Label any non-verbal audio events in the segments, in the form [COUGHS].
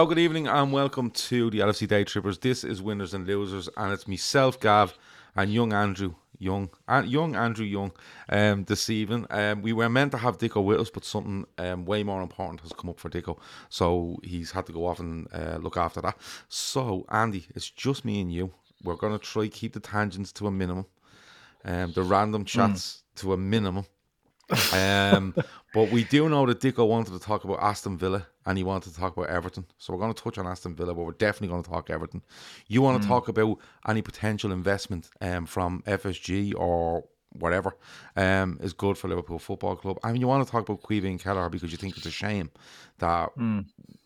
Hello, good evening, and welcome to the LFC Day Trippers. This is Winners and Losers, and it's myself, Gav, and young Andrew Young, and young Andrew Young, um, this evening. Um, we were meant to have Dicko with us, but something um, way more important has come up for Dicko, so he's had to go off and uh, look after that. So, Andy, it's just me and you. We're gonna try keep the tangents to a minimum, um, the random chats to a minimum. Um, [LAUGHS] but we do know that Dicko wanted to talk about Aston Villa and he wanted to talk about Everton. So we're going to touch on Aston Villa, but we're definitely going to talk Everton. You want to talk about any potential investment um, from FSG or whatever um, is good for Liverpool Football Club. I mean, you want to talk about Caoimhín and Keller because you think it's a shame that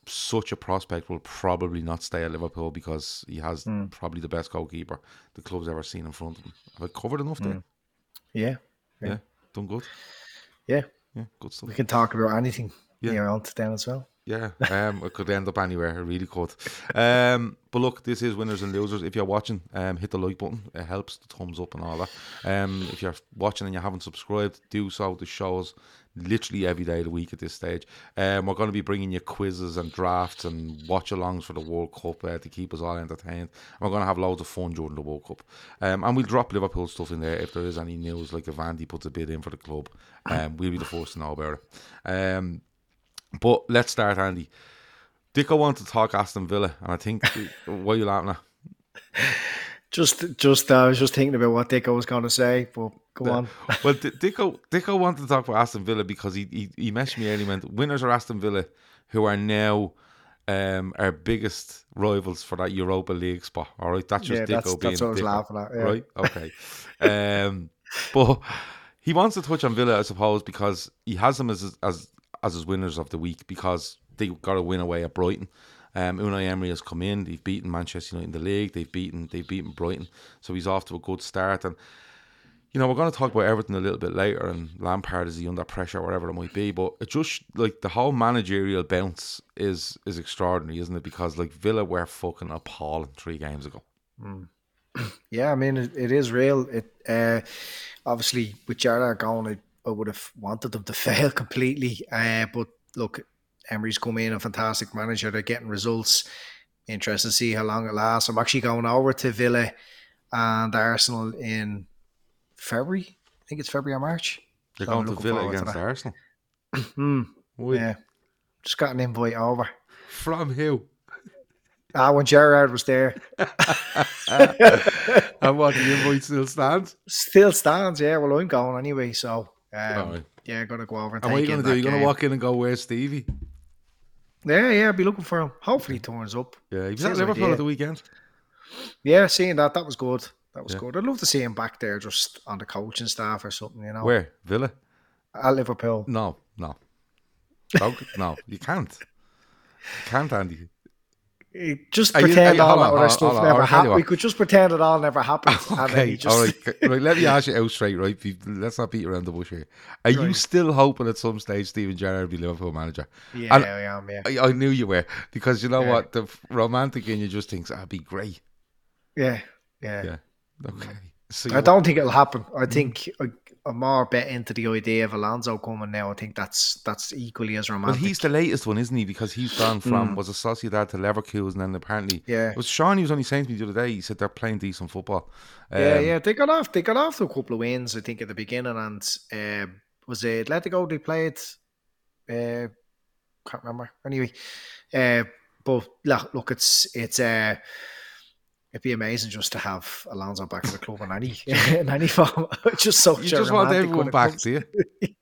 such a prospect will probably not stay at Liverpool because he has probably the best goalkeeper the club's ever seen in front of him. Have I covered enough there? Yeah, Yeah, done good. yeah. Yeah, good stuff. We can talk about anything Yeah. yeah. on to then as well. Yeah, um, it could end up anywhere. It really could. Um, but look, this is winners and losers. If you're watching, um, hit the like button. It helps. The thumbs up and all that. Um, if you're watching and you haven't subscribed, do so. The shows literally every day of the week at this stage. Um, we're going to be bringing you quizzes and drafts and watch-alongs for the World Cup uh, to keep us all entertained. And we're going to have loads of fun during the World Cup. Um, and we'll drop Liverpool stuff in there if there is any news, like if Andy puts a bid in for the club. Um, we'll be the first to know about it. Um, but let's start, Andy. Dicko wanted to talk Aston Villa, and I think what are you laughing at? Just, just uh, I was just thinking about what Dicko was going to say, but go on. [LAUGHS] Well, D- Dicko, Dicko wanted to talk about Aston Villa because he he, he messaged me earlier. and Went, winners are Aston Villa, who are now um, our biggest rivals for that Europa League spot. All right, that's just Yeah, Dicko that's- being that's what I was Dicko, laughing at, yeah. Right? Okay. um, but he wants to touch on Villa, I suppose, because he has them as as as his winners of the week because they got a win away at Brighton. Um, Unai Emery has come in. They've beaten Manchester United in the league. They've beaten they've beaten Brighton, so he's off to a good start. And you know we're going to talk about Everton a little bit later. And Lampard is he under pressure, whatever it might be. But it just like the whole managerial bounce is is extraordinary, isn't it? Because like Villa were fucking appalling three games ago. Yeah, I mean, it, it is real. It uh, obviously with Gerrard going, I, I would have wanted them to [LAUGHS] fail completely. Uh, but look, Emery's come in a fantastic manager. They're getting results. Interesting to see how long it lasts. I'm actually going over to Villa and Arsenal in February. I think it's February or March. They're So going to Villa forward to against. Arsenal. [CLEARS THROAT] Hmm. Why? Yeah, just got an invite over. From who? Ah, when Gerrard was there, [LAUGHS] and what the invite still stands? still stands. Yeah, well, I'm going anyway. So, um, yeah, gonna go over and, And what are you gonna do? You're going to walk in and go, "Where's Stevie?" Yeah, yeah, I'll be looking for him. Hopefully, he turns up. Yeah, he was at Liverpool at the weekend. Yeah, seeing that, that was good. That was Yeah. good. I'd love to see him back there, just on the coaching staff or something. You know, Where Villa? at Liverpool. No, no, no, no. You can't. You can't, Andy. Just uh, Are pretend uh, are you- all that other stuff never I'll tell you happened. We could just pretend it all never happened. [LAUGHS] and then Okay, just, all right, right. Let me ask you out straight, right? Let's not beat around the bush here. Are you still hoping at some stage Steven Gerrard will be Liverpool manager? Yeah, And- I am. Yeah, I, I knew you were because you know Yeah. what? The romantic in you just thinks that'd be great. yeah, yeah. Yeah. Okay. So I don't think it'll happen. I hmm. think I, I'm more bet into the idea of Alonso coming now. I think that's that's equally as Well, romantic. he's the latest one, isn't he? Because he's gone from Mm. was a Sociedad to Leverkusen, and apparently, Yeah. it was Sean. He was only saying to me the other day. He said they're playing decent football. Yeah, Um, yeah, they got off. They got off to a couple of wins, I think, at the beginning, and um, was it Atletico they played? Uh, can't remember. Anyway, uh, but look, look, it's it's uh, it'd be amazing just to have Alonso back in the club in any in any form. just so You just want everyone back, do you? [LAUGHS]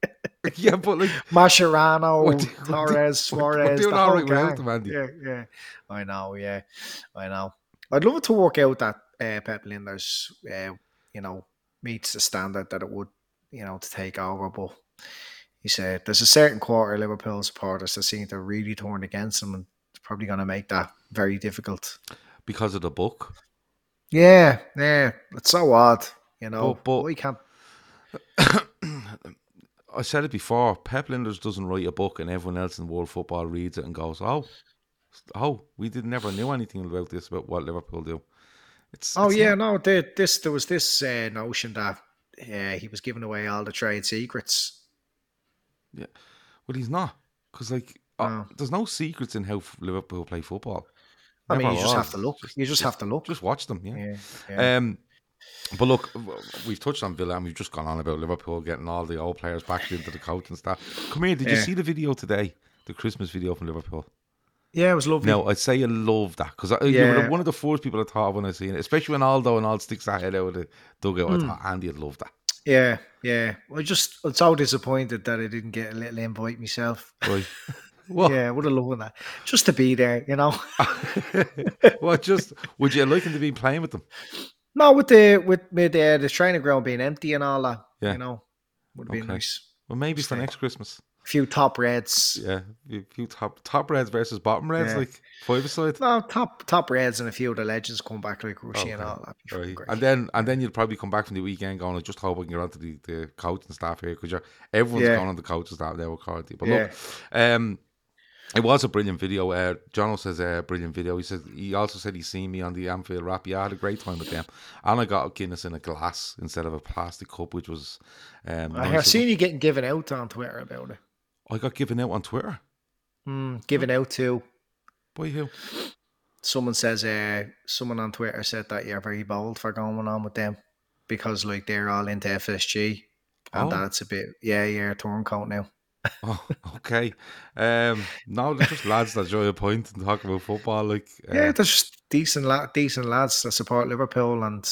[LAUGHS] yeah, but like, Mascherano, [LAUGHS] We're Torres, we're- we're Suarez, doing the whole right without gang. them, Andy. Yeah, yeah, I know. Yeah, I know. I'd love it to work out that uh, Pep Lijnders, uh, you know, meets the standard that it would, you know, to take over. But he said there's a certain quarter of Liverpool supporters that seem to really turn against him, and it's probably going to make that very difficult. Because of the book. Yeah, yeah, it's so odd, you know. But- but- we can't. [COUGHS] I said it before. Pep Lijnders doesn't write a book, and everyone else in world football reads it and goes, "Oh, oh, we did never knew anything about this about what Liverpool do." It's Oh it's yeah, not- no, there, this there was this uh, notion that uh, he was giving away all the trade secrets. Yeah, well, he's not because like uh, there's no secrets in how Liverpool play football. I mean, Never you just have to look. you just, have to look. Just watch them, yeah. yeah, yeah. Um, but look, we've touched on Villa and we've just gone on about Liverpool getting all the old players back into the coach and stuff. Come here, did you see the video today? The Christmas video from Liverpool. yeah, it was lovely. No, I'd say you love that because you were one of the first people I thought of when I seen it, especially when Aldo and all sticks that head out of the dugout. Hmm. I thought Andy'd love that. Yeah, yeah. I just I'm so disappointed that I didn't get a little invite myself. Right. [LAUGHS] What? Yeah, would have loved that just to be there. You know. [LAUGHS] well, just would you like him to be playing with them? no, with the with with uh, the training ground being empty and all that. Yeah. You know, would have been nice. Well, maybe for next Christmas. A few top reds. Yeah, a few top top reds versus bottom reds, Yeah. like five aside. No, top top reds and a few of the legends come back like Rushy and all that. Right. And then and then you'll probably come back from the weekend going, I just hope I can get onto the, the coach and staff here because you're everyone's Yeah. going on the coach and staff now with quality. But Yeah. look, um it was a brilliant video. Uh, Jono says a uh, brilliant video. He says he also said he's seen me on the Anfield Wrap. Yeah, I had a great time with them, and I got a Guinness in a glass instead of a plastic cup, which was. Um, I nice have seen you getting given out on Twitter about it. I got given out on Twitter. Mm, given out to who? someone says uh someone on Twitter said that you're very bold for going on with them because like they're all into FSG and Oh. that's a bit yeah you're a turncoat now. Oh, okay. Um, no, they're just lads that enjoy a point and talk about football. Like, uh, yeah, they're just decent la- decent lads that support Liverpool and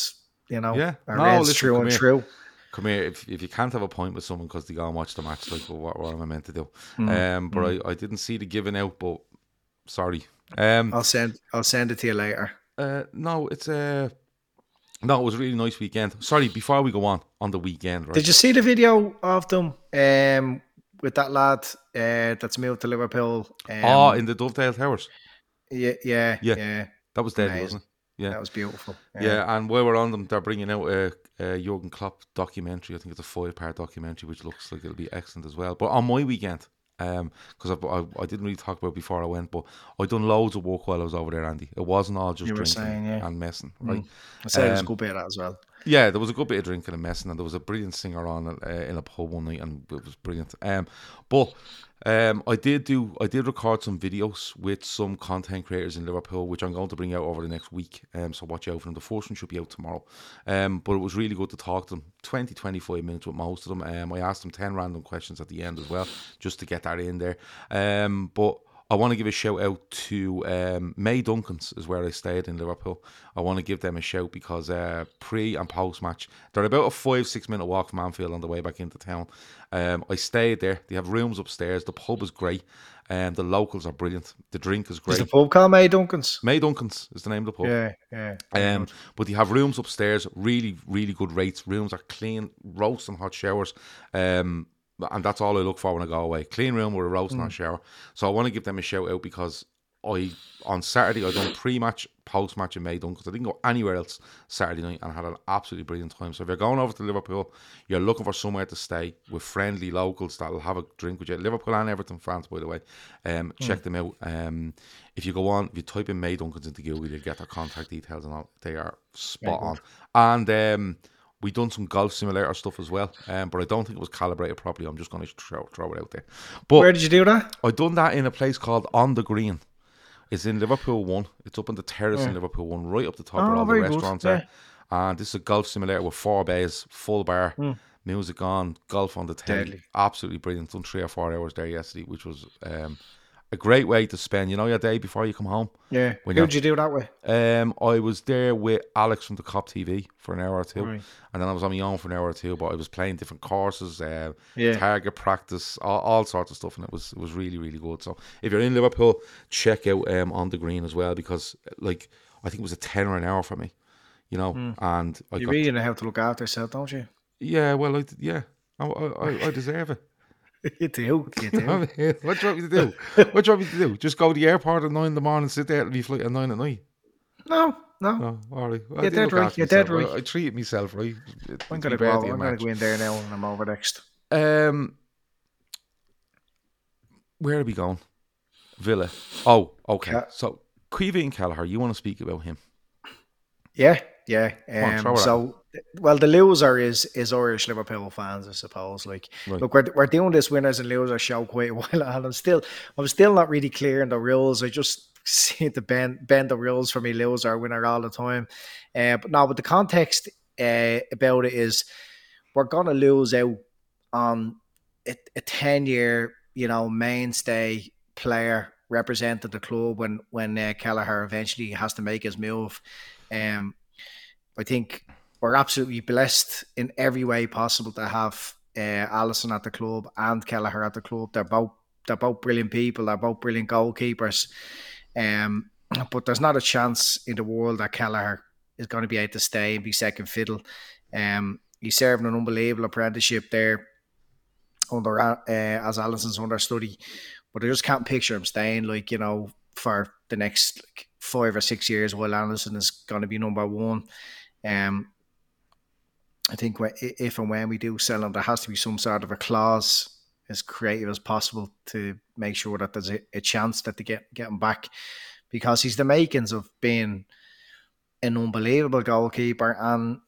you know Yeah. are No, listen, true and here. true. come here if, if you can't have a point with someone because they go and watch the match like well, what, what am i meant to do Mm, um but I, I didn't see the giving out but sorry um I'll send I'll send it to you later. uh no it's uh no it was a really nice weekend sorry before we go on on the weekend right Did you see the video of them um with that lad uh, that's moved to Liverpool? Um, oh in the dovetail towers yeah, yeah, Yeah. yeah, that was dead Amazing. wasn't it yeah That was beautiful. yeah. and while we're on them they're bringing out a, a Jurgen Klopp documentary I think it's a five part documentary which looks like it'll be excellent as well but on my weekend um, because I, I, I didn't really talk about it before I went, but I done loads of work while I was over there, Andy. It wasn't all just You were drinking saying, yeah. and messing, right? I said it was a Um, good bit of that as well. Yeah, there was a good bit of drinking and messing, and there was a brilliant singer on uh, in a pub one night, and it was brilliant. Um, but um, I did do, I did record some videos with some content creators in Liverpool, which I'm going to bring out over the next week. Um, so watch out for them. The first one should be out tomorrow. Um, but it was really good to talk to them. 20, 25 minutes with most of them. Um, I asked them 10 random questions at the end as well, just to get that in there. Um, but I want to give a shout out to um, May Duncan's is where I stayed in Liverpool. I want to give them a shout because uh, pre and post match they're about a five six minute walk from Anfield on the way back into town. Um, I stayed there. They have rooms upstairs. The pub is great, and the locals are brilliant. The drink is great. Is the pub called May Duncan's? May Duncan's is the name of the pub. Yeah, yeah. Um, but you have rooms upstairs, really, really good rates. Rooms are clean, roast and hot showers. Um, and that's all I look for when I go away. Clean room with a roast and hot shower. So I want to give them a shout out because I on Saturday I done pre-match, post-match in May because I didn't go anywhere else Saturday night and had an absolutely brilliant time. So if you're going over to Liverpool, you're looking for somewhere to stay with friendly locals that'll have a drink with you. Liverpool and Everton fans, by the way. Um, check them out. Um, if you go on, if you type in May Duncan's into Google, you'll get their contact details and all. They are spot on. And um, we done some golf simulator stuff as well, um, but I don't think it was calibrated properly. I'm just going to throw, throw it out there. But Where did you do that? I done that in a place called On the Green. It's in Liverpool One. It's up on the terrace in Liverpool One, right up the top Oh, where all the very good, restaurants yeah. And this is a golf simulator with four bays, full bar, music on, golf on the telly. Deadly. Absolutely brilliant. Done three or four hours there yesterday, which was um, a great way to spend, you know, your day before you come home. Yeah. Who did you do that with? Um, I was there with Alex from the Cop TV for an hour or two, Right. and then I was on my own for an hour or two. But I was playing different courses, uh, Yeah. target practice, all, all sorts of stuff, and it was it was really really good. So if you're in Liverpool, check out um on the green as well because like I think it was a tenner an hour for me. you know. Mm. And I You really know how to look after yourself, don't you? yeah, well, I, yeah, I, I, I [LAUGHS] deserve it. [LAUGHS] you do. You I do. mean, what do you want me to do? What do you want me to do? Just go to the airport at nine in the morning, sit there and be flight at nine at night. no, no. No, all right. Well, I You're dead right, you're dead myself. I, right. I treated myself right. It- I'm gonna go. I'm in gonna go in there now, and I'm over next. Um, where are we going? Villa. Oh, okay. Yeah. So Caoimhín and Kelleher, you want to speak about him? Yeah, yeah. Um, at so, well, the loser is is Irish Liverpool fans, I suppose. Like, Right. look, we're, we're doing this winners and losers show quite a while, and I'm still I'm still not really clear on the rules. I just [LAUGHS] seem to bend bend the rules for me loser winner all the time. Uh, but now, but the context uh, about it is we're gonna lose out on a, a ten year, you know, mainstay player represented the club when when uh, Kelleher eventually has to make his move. Um, I think we're absolutely blessed in every way possible to have uh, Alisson at the club and Kelleher at the club. They're both they're both brilliant people. They're both brilliant goalkeepers. Um, [CLEARS THROAT] but there's not a chance in the world that Kelleher is going to be able to stay and be second fiddle. Um, he's serving an unbelievable apprenticeship there under uh, as Alisson's understudy, but I just can't picture him staying like you know for the next like, five or six years while Alisson is going to be number one. Um, I think if and when we do sell him, there has to be some sort of a clause as creative as possible to make sure that there's a, a chance that they get get him back, because he's the makings of being an unbelievable goalkeeper, and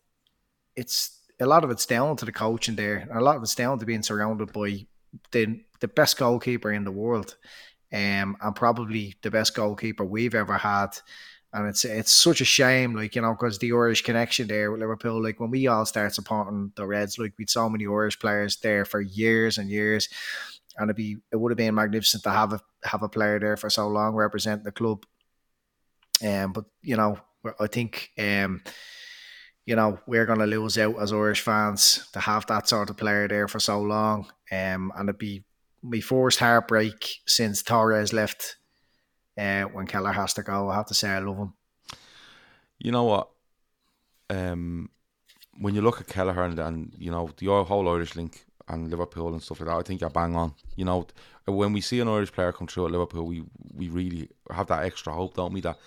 it's a lot of it's down to the coaching there, and a lot of it's down to being surrounded by the the best goalkeeper in the world, um, and probably the best goalkeeper we've ever had. And it's it's such a shame, like you know, because the Irish connection there with Liverpool. Like when we all start supporting the Reds, like we'd so many Irish players there for years and years, and it'd be it would have been magnificent to have a have a player there for so long representing the club. Um, but you know, I think um, you know, we're to lose out as Irish fans to have that sort of player there for so long. Um, and it'd be my first heartbreak since Torres left uh, when Keller has to go. I have to say, I love him. You know what? Um, when you look at Kelleher and, and you know the whole Irish link and Liverpool and stuff like that, I think you're bang on. You know, when we see an Irish player come through at Liverpool, we we really have that extra hope, don't we? That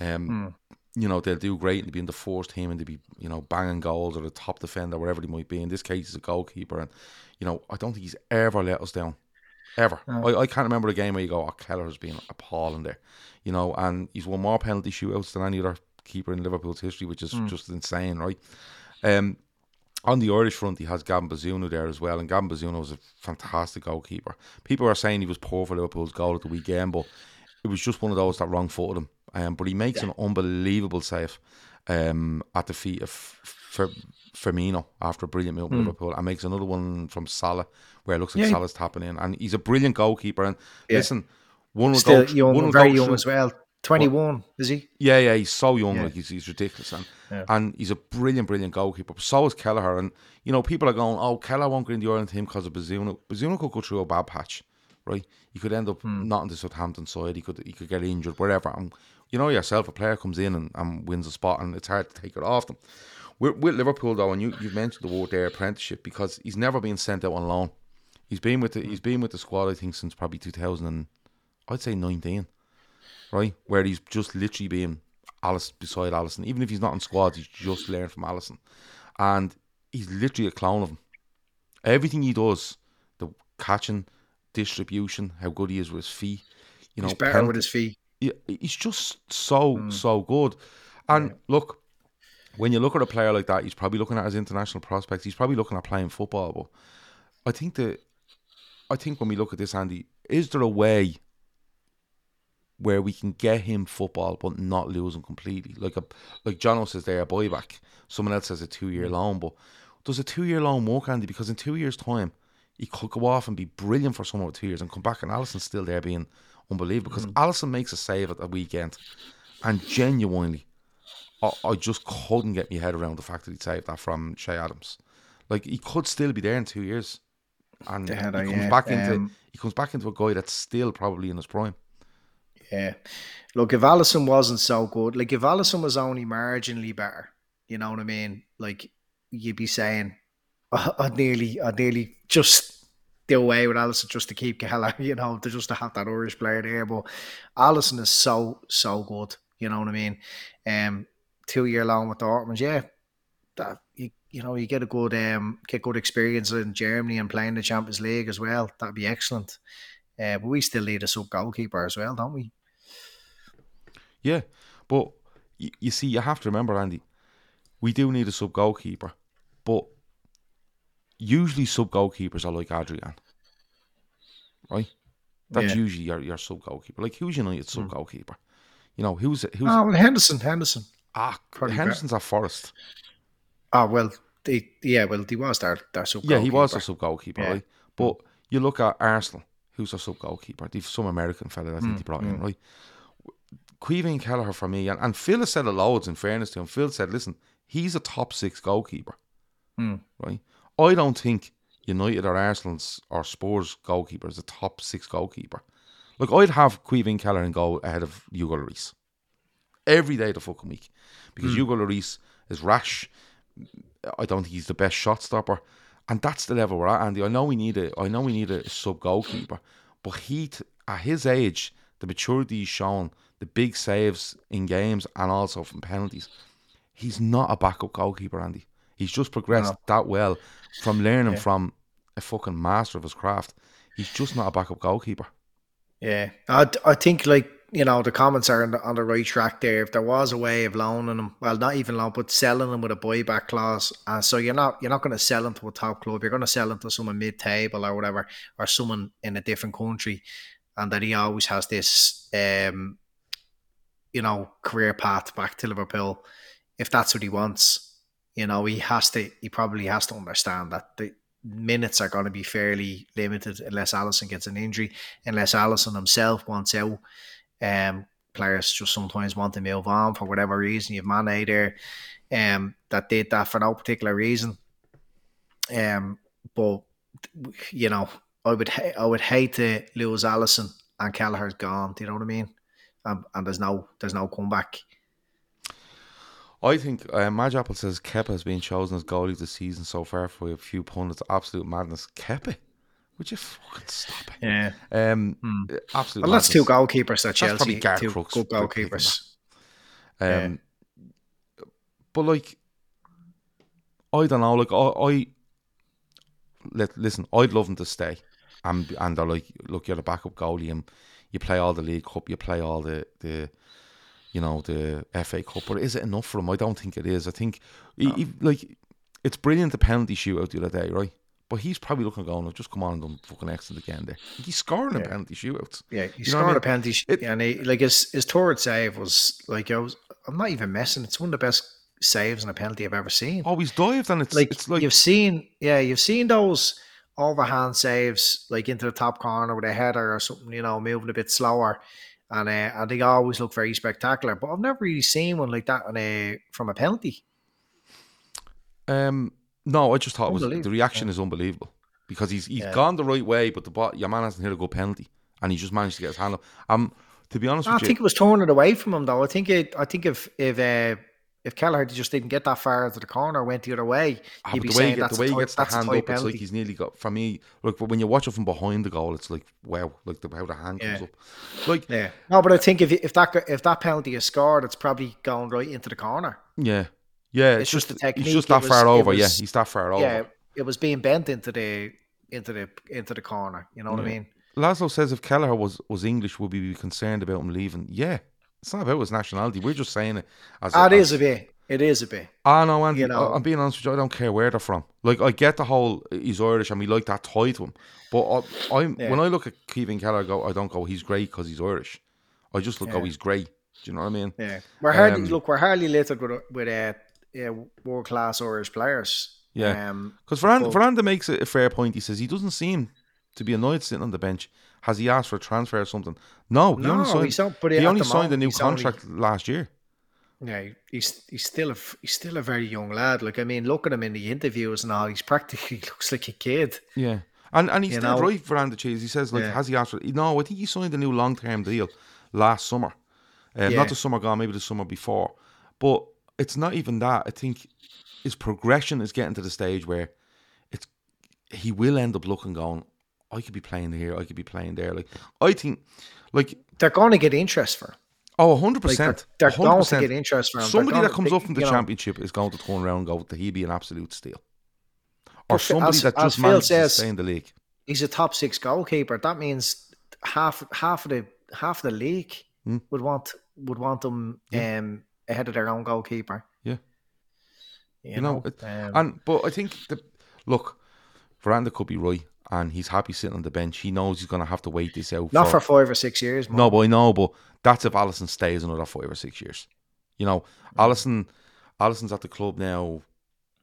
um, you know they'll do great and they'll be in the first team and they'll be you know banging goals or the top defender, whatever they might be. In this case, he's a goalkeeper, and you know I don't think he's ever let us down. Ever, I, I can't remember a game where you go, "Oh, Keller's been appalling there," you know, and he's won more penalty shootouts than any other keeper in Liverpool's history, which is just insane, right? Um, on the Irish front, he has Gavin Bazunu there as well, and Gavin Bazunu was a fantastic goalkeeper. People are saying he was poor for Liverpool's goal at the weekend, but it was just one of those that wrong footed him. Um, but he makes an unbelievable save um, at the feet of F- Firmino after a brilliant move with Liverpool, and makes another one from Salah where it looks like. Yeah. Salah's tapping in, and he's a brilliant goalkeeper. And listen, one Still go, young, one very young through- as well. 21, is he? yeah, yeah, he's so young, Yeah. like he's, he's ridiculous, and Yeah. and he's a brilliant, brilliant goalkeeper. So is Kelleher, and you know people are going, "Oh, Kelleher won't get in the Ireland team because of Bazunu." Bazunu could go through a bad patch, right? He could end up Hmm. not on the Southampton side. He could he could get injured, whatever. And you know yourself, a player comes in and, and wins a spot, and it's hard to take it off them. With, with Liverpool though, and you you mentioned the word there, apprenticeship, because he's never been sent out on loan. He's been with the he's been with the squad, I think, since probably two thousand and I'd say nineteen right? Where he's just literally being Alice beside Alisson. Even if he's not in squads, he's just learned from Alisson. And he's literally a clone of him. Everything he does, the catching, distribution, how good he is with his feet, you know, He's better penalty- with his feet. yeah, he's just so mm. so good. And look, when you look at a player like that, he's probably looking at his international prospects. He's probably looking at playing football. But I think that I think when we look at this, Andy, is there a way where we can get him football but not lose him completely? Like a like Jono says there, a buyback. Someone else says a two year mm. loan, but does a two year loan work, Andy? Because in two years' time, he could go off and be brilliant for someone with two years and come back, and Alisson's still there being unbelievable. Because mm. Alisson makes a save at the weekend, and genuinely, I, I just couldn't get my head around the fact that he saved that from Che Adams. Like he could still be there in two years, and he comes yeah, back into um, he comes back into a guy that's still probably in his prime. Yeah. Look, if Alisson wasn't so good, like if Alisson was only marginally better, You know what I mean? Like you'd be saying, [LAUGHS] I'd nearly, I'd nearly just do away with Alisson just to keep Keller, [LAUGHS] you know, to just to have that Irish player there. But Alisson is so, so good. You know what I mean? Um, two year long with Dortmund, yeah. That you, you know, you get a good um get good experience in Germany and playing the Champions League as well. That'd be excellent. Uh, but we still need a sub goalkeeper as well, don't we? Yeah, but you, you see, you have to remember, Andy, we do need a sub goalkeeper, but usually sub goalkeepers are like Adrian, right? That's Yeah. usually your, your sub goalkeeper. Like who's United sub goalkeeper? You know who's who's Oh, well, Henderson, Henderson. Ah Henderson's at Forest. Oh well, they, yeah, well, he was their their sub. Yeah, he was a goalkeeper. sub goalkeeper, Yeah. right? But you look at Arsenal, who's a sub goalkeeper. They've some American fella I think hmm, they brought in, hmm. right? Caoimhín Kelleher for me, and, and Phil has said it loads in fairness to him. Phil said, listen, he's a top six goalkeeper. Hmm. Right? I don't think United or Arsenal's or Spurs goalkeeper is a top six goalkeeper. Look, I'd have Caoimhín Keller in goal ahead of Hugo Lloris. Every day of the fucking week. Because hmm. Hugo Lloris is rash. I don't think he's the best shot stopper. And that's the level we're at, Andy. I know we need a I know we need a sub goalkeeper, but he t- at his age, the maturity he's shown, the big saves in games and also from penalties, he's not a backup goalkeeper, Andy. He's just progressed that well from learning from a fucking master of his craft. He's just not a backup goalkeeper. Yeah, I, I think like you know the comments are on the, on the right track there. If there was a way of loaning him, well, not even loan, but selling him with a buyback clause, uh, so you're not you're not going to sell him to a top club. You're going to sell him to someone mid table or whatever, or someone in a different country, and that he always has this, um, you know, career path back to Liverpool. If that's what he wants, you know, he has to. He probably has to understand that the minutes are going to be fairly limited unless Alisson gets an injury, unless Alisson himself wants out. Um, players just sometimes want to move on for whatever reason. You have Mane there, um, that did that for no particular reason. Um, but you know, I would ha- I would hate to lose Alisson and Kelleher's gone. Do you know what I mean? Um, and there's no there's no comeback. I think uh, Madge Apple says Kepa has been chosen as goalie this season so far for a few pundits. Absolute madness. Kepa? Would you fucking stop it? Yeah. Um, Absolute Well, that's two goalkeepers at That's probably Chelsea. Gareth Two Crooks good goalkeepers. Um, But like, I don't know. Like, I, I let listen. I'd love him to stay, and and they're like, look, you're the backup goalie, and you play all the League Cup, you play all the the, you know, the FA Cup. But is it enough for him? I don't think it is. I think, he, he- like, it's brilliant the penalty shootout the other day, right? But he's probably looking going, oh, just come on and done fucking excellent again there. He's scoring a penalty shootouts. Yeah, he You what I scored mean? a penalty, sh- It- and he, like his his third save was like I was. I'm not even messing. It's one of the best saves in a penalty I've ever seen. Oh, he's dived and it's like, it's like you've seen, yeah, you've seen those overhand saves like into the top corner with a header or something, you know, moving a bit slower, and uh, and they always look very spectacular. But I've never really seen one like that on a from a penalty. Um, no, I just thought it was the reaction is unbelievable because he's he's Yeah. gone the right way, but the bot, your man hasn't hit a good penalty, and he just managed to get his hand up. Um, to be honest I with you, think it was turning it away from him though. I think it. I think if if uh, if Kelleher just didn't get that far to the corner, went the other way, ah, he'd be the way saying get, that's the way he gets the hand up, it's like he's nearly got. For me, look, but when you watch it from behind the goal, it's like wow, like the, how the hand comes up. Like yeah, Yeah. No, but I think if if that if that penalty is scored, it's probably going right into the corner. yeah, Yeah, it's just the technique, He's just that was- far over. yeah, he's that far over. Yeah, it was being bent into the into the into the corner. You know what I mean? Laszlo says if Kelleher was was English, would we be concerned about him leaving? Yeah, it's not about his nationality. We're just saying it as Ah, it as- a bit. It is a bit. Ah no, Andy. You know. I- I'm being honest with you. I don't care where they're from. Like I get the whole he's Irish and we like that tie to him. But I, I'm Yeah. when I look at Kevin Keller, I go I don't go he's great because he's Irish. I just look Yeah. he's great. Do you know what I mean? Yeah, we're hardly Um, look. We're hardly littered with with uh, uh, world class Irish players. Yeah. Um, Because Veranda, But- Veranda makes a, a fair point. He says he doesn't seem to be annoyed sitting on the bench. Has he asked for a transfer or something? No, he No, only signed, he's not- but he at only signed a new he's only- contract last year. yeah, he's he's still a he's still a very young lad. Like I mean, look at him in the interviews and all. He's practically [LAUGHS] looks like a kid. Yeah. And and he's know? right, Veranda Cheese. He says, like, Yeah. has he asked for No, I think he signed a new long term deal last summer. Um, Yeah. Not the summer gone, maybe the summer before. But it's not even that. I think his progression is getting to the stage where it's he will end up looking going. I could be playing here. I could be playing there. Like I think, like They're going to get interest for him. oh, hundred Like, percent. they're, they're going to get interest for him. Somebody that comes they- up from the you know, championship is going to turn around and go, "That he be an absolute steal," or somebody as- that just manages to stay in the league. He's a top six goalkeeper. That means half half of the half of the league Hmm. would want would want them um, ahead of their own goalkeeper. Yeah. You, You know, know, it- um, And but I think the look, Veranda could be right, and he's happy sitting on the bench. He knows he's going to have to wait this out. not for five or six years. man. No, but I know, but that's if Alisson stays another five or six years. You know, Mm. Alisson, Alisson's at the club now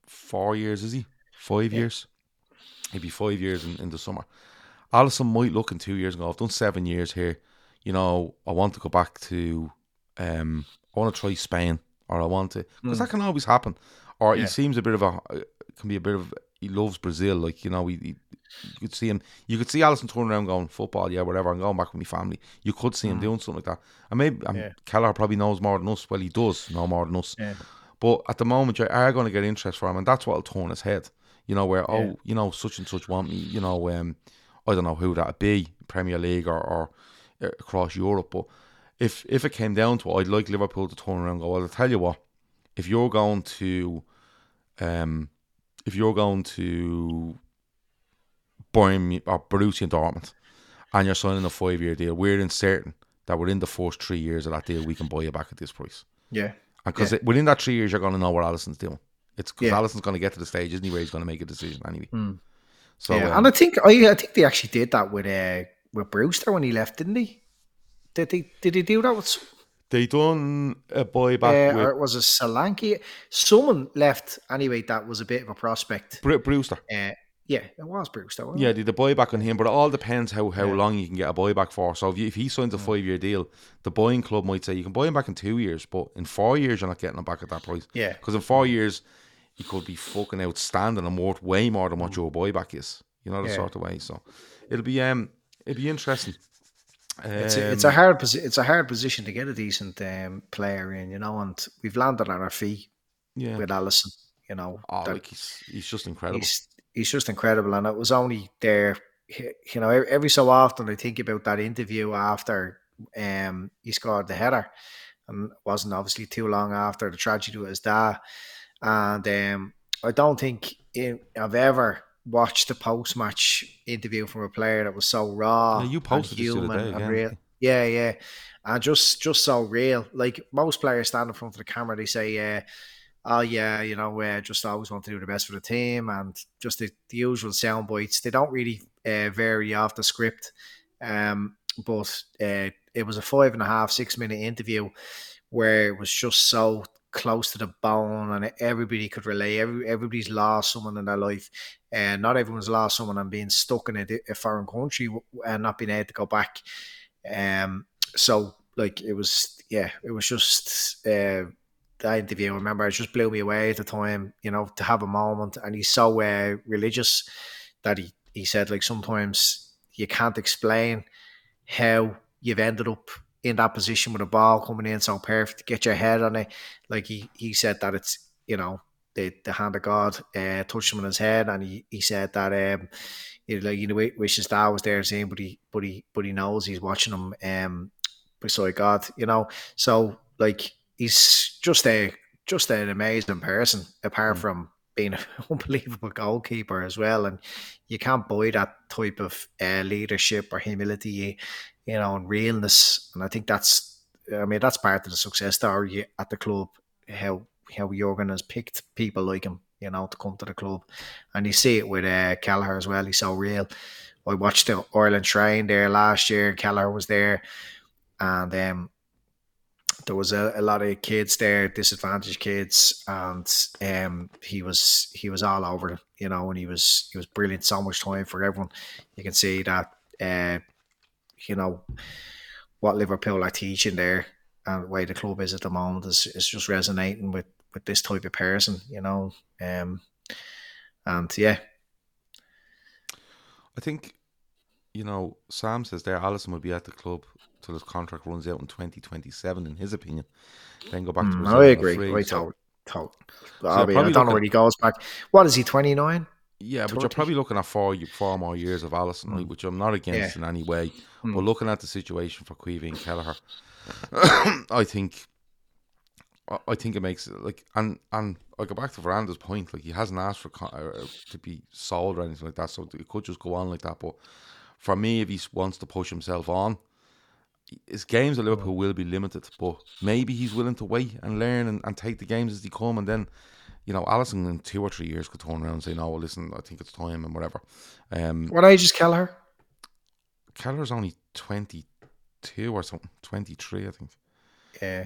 four years, is he? Five years? He'd be five years in, in the summer. Alisson might look in two years and go, I've done seven years here. You know, I want to go back to, um, I want to try Spain, or I want to, because that can always happen. Or Mm. Yeah. he seems a bit of a, can be a bit of, he loves Brazil. Like, you know, he, he you could see him. You could see Alisson turning around, going football, yeah, whatever. I'm going back with my family. You could see him doing something like that. And maybe Mm. Yeah. Keller probably knows more than us. Well, he does know more than us. Yeah. But at the moment, you are going to get interest for him, and that's what'll turn his head. You know, where oh, you know, such and such want me. You know, um, I don't know who that'd be, Premier League or, or uh, across Europe. But if if it came down to it, I'd like Liverpool to turn around and go. Well, I'll tell you what, if you're going to, um, if you're going to Bayern or Borussia and Dortmund, and you're signing a five year deal, we're uncertain that within the first three years of that deal, we can buy you back at this price. Yeah. Because within that three years, you're going to know what Alisson's doing. It's because Yeah. Alisson's going to get to the stage, isn't he, where he's going to make a decision anyway. So, yeah. um, and I think I, I think they actually did that with uh, with Brewster when he left, didn't he? Did they did he do that with they done a boy back uh, with or it was a Solanke? Someone left anyway. That was a bit of a prospect. Bru- Brewster. Uh, yeah, it was Brewster. wasn't Yeah, did a buyback on him, but it all depends how, how Yeah. long you can get a boy back for. So if, you, if he signs a five year deal, the buying club might say you can buy him back in two years, but in four years you're not getting him back at that price. Yeah. because in four years he could be fucking outstanding and worth way more than what your boy back is. You know the Mm. Yeah. sort of way. So it'll be um it'll be interesting. It's a, Um, it's a hard posi- it's a hard position to get a decent um, player in, you know, and we've landed on our feet yeah. with Alisson. You know, Oh, like he's he's just incredible. he's he's just incredible, and it was only there. You know, every so often I think about that interview after um, he scored the header, and wasn't obviously too long after the tragedy with his dad. And um, I don't think in, I've ever watched the post match interview from a player that was so raw. Yeah, you and posted other human day and real. Yeah, yeah, and just just so real. Like most players stand in front of the camera, they say, uh, "Oh yeah, you know, uh, just always want to do the best for the team," and just the, the usual sound bites. They don't really uh, vary off the script. Um, but uh, it was a five and a half, six minute interview where it was just so close to the bone and everybody could relate. Every, everybody's lost someone in their life, and not everyone's lost someone and being stuck in a, a foreign country and not being able to go back. Um, so like it was, yeah, it was just uh, interview. I remember it just blew me away at the time. You know, to have a moment, and he's so uh, religious that he he said like sometimes you can't explain how you've ended up in that position with a ball coming in so perfect, get your head on it. Like he he said that it's you know the the hand of God uh, touched him on his head, and he, he said that um he, like you know wish his dad was there seeing, but he but he but he knows he's watching him um beside God, you know. So like he's just a just an amazing person, apart Mm. from being an [LAUGHS] unbelievable goalkeeper as well. And you can't buy that type of uh, leadership or humility, you know, and realness. And I think that's, I mean, that's part of the success story at the club. How how Jurgen has picked people like him, you know, to come to the club, and you see it with uh, Kelleher as well. He's so real. I watched the Ireland train there last year. Kelleher was there, and um, there was a, a lot of kids there, disadvantaged kids, and um, he was he was all over you know, and he was he was brilliant. So much time for everyone. You can see that, uh, you know, what Liverpool are teaching there and the way the club is at the moment is, is just resonating with with this type of person, you know. Um, and yeah, I think, you know, Sam says there Alisson will be at the club till his contract runs out in 2027, in his opinion. Then go back to Mm, I agree. free. I So tot- So, I, mean, I don't know where he goes back. What is he? Twenty nine. Yeah, 30? but you're probably looking at four four more years of Alisson, mm. which I'm not against yeah. in any way. Mm. But looking at the situation for Caoimhín Kelleher, [COUGHS] I think I think it makes like and and I go back to Veranda's point. Like he hasn't asked for uh, to be sold or anything like that, so it could just go on like that. But for me, if he wants to push himself on, his games at Liverpool will be limited. But maybe he's willing to wait and learn and, and take the games as they come, and then you know, Alisson in two or three years could turn around and say, "No, well, listen, I think it's time," and whatever. Um, what age is Kelleher? Keller's only twenty two or something, twenty three, I think. Yeah,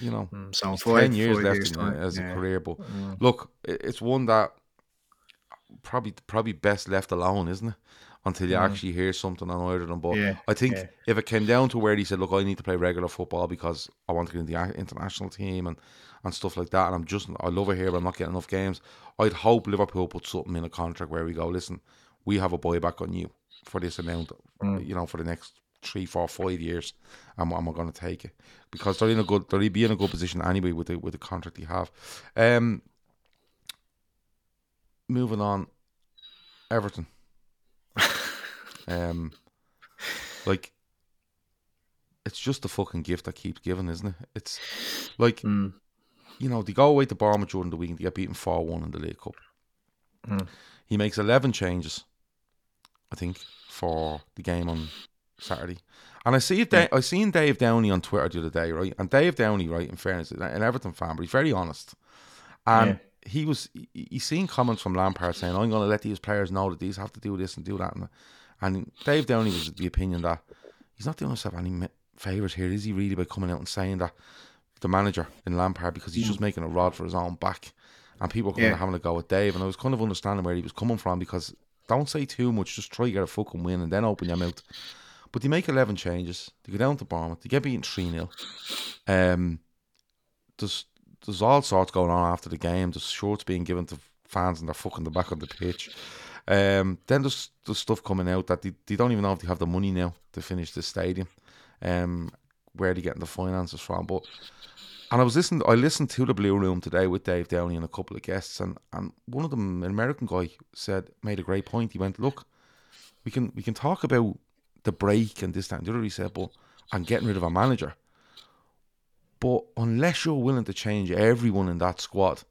you know, mm, so five, ten years left years in, as yeah. a career. But mm. look, it's one that probably probably best left alone, isn't it? Until you mm. actually hear something on either of them. But yeah, I think yeah. if it came down to where he said, "Look, I need to play regular football because I want to get in the international team and and stuff like that," and I'm just I love it here, but I'm not getting enough games. I'd hope Liverpool put something in a contract where we go, "Listen, we have a buyback on you for this amount, mm. you know, for the next three, four, five years, and I'm going to take it because they're in a good, they'll be in a good position anyway with the with the contract they have. Um, moving on, Everton. Um, like it's just a fucking gift that keeps giving, isn't it? It's like mm. you know they go away to Bournemouth during the week and they get beaten four one in the League Cup. Mm. He makes eleven changes, I think, for the game on Saturday. And I see yeah. I seen Dave Downey on Twitter the other day, right? And Dave Downey, right, in fairness, an Everton fan, but he's very honest. And yeah. he was he, seen comments from Lampard saying, "I'm going to let these players know that these have to do this and do that." And, and Dave Downey was the opinion that he's not doing himself any favors here, is he? Really, by coming out and saying that the manager in Lampard because he's mm. just making a rod for his own back, and people are kind yeah. of having a go at Dave. And I was kind of understanding where he was coming from because don't say too much, just try to get a fucking win and then open your mouth. But they make 11 changes. They go down to Bournemouth. They get beaten 3 0. Um, there's, there's all sorts going on after the game. There's shorts being given to fans and they're fucking the back of the pitch. Um, then there's, there's stuff coming out that they, they don't even know if they have the money now to finish the stadium. Um, where they getting the finances from. But and I was listening. I listened to the Blue Room today with Dave Downey and a couple of guests, and, and one of them, an American guy, said made a great point. He went, "Look, we can we can talk about the break and this, that, and the other. He said, but and getting rid of a manager. But unless you're willing to change everyone in that squad,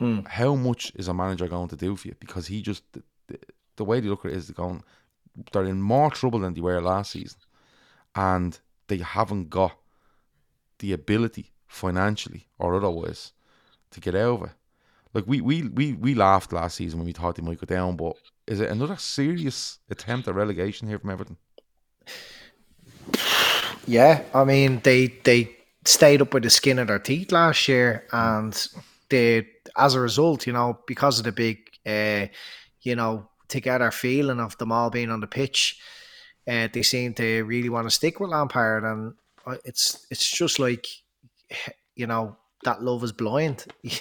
mm. how much is a manager going to do for you? Because he just the, the, the way they look at it is they're going, they're in more trouble than they were last season, and they haven't got the ability financially or otherwise to get out of. Like we we we we laughed last season when we thought they might go down, but is it another serious attempt at relegation here from Everton? Yeah, I mean they they stayed up with the skin of their teeth last year, and they as a result, you know, because of the big, uh, you know, together feeling of them all being on the pitch, uh, they seem to really want to stick with Lampard, and it's it's just like, you know, that love is blind. [LAUGHS]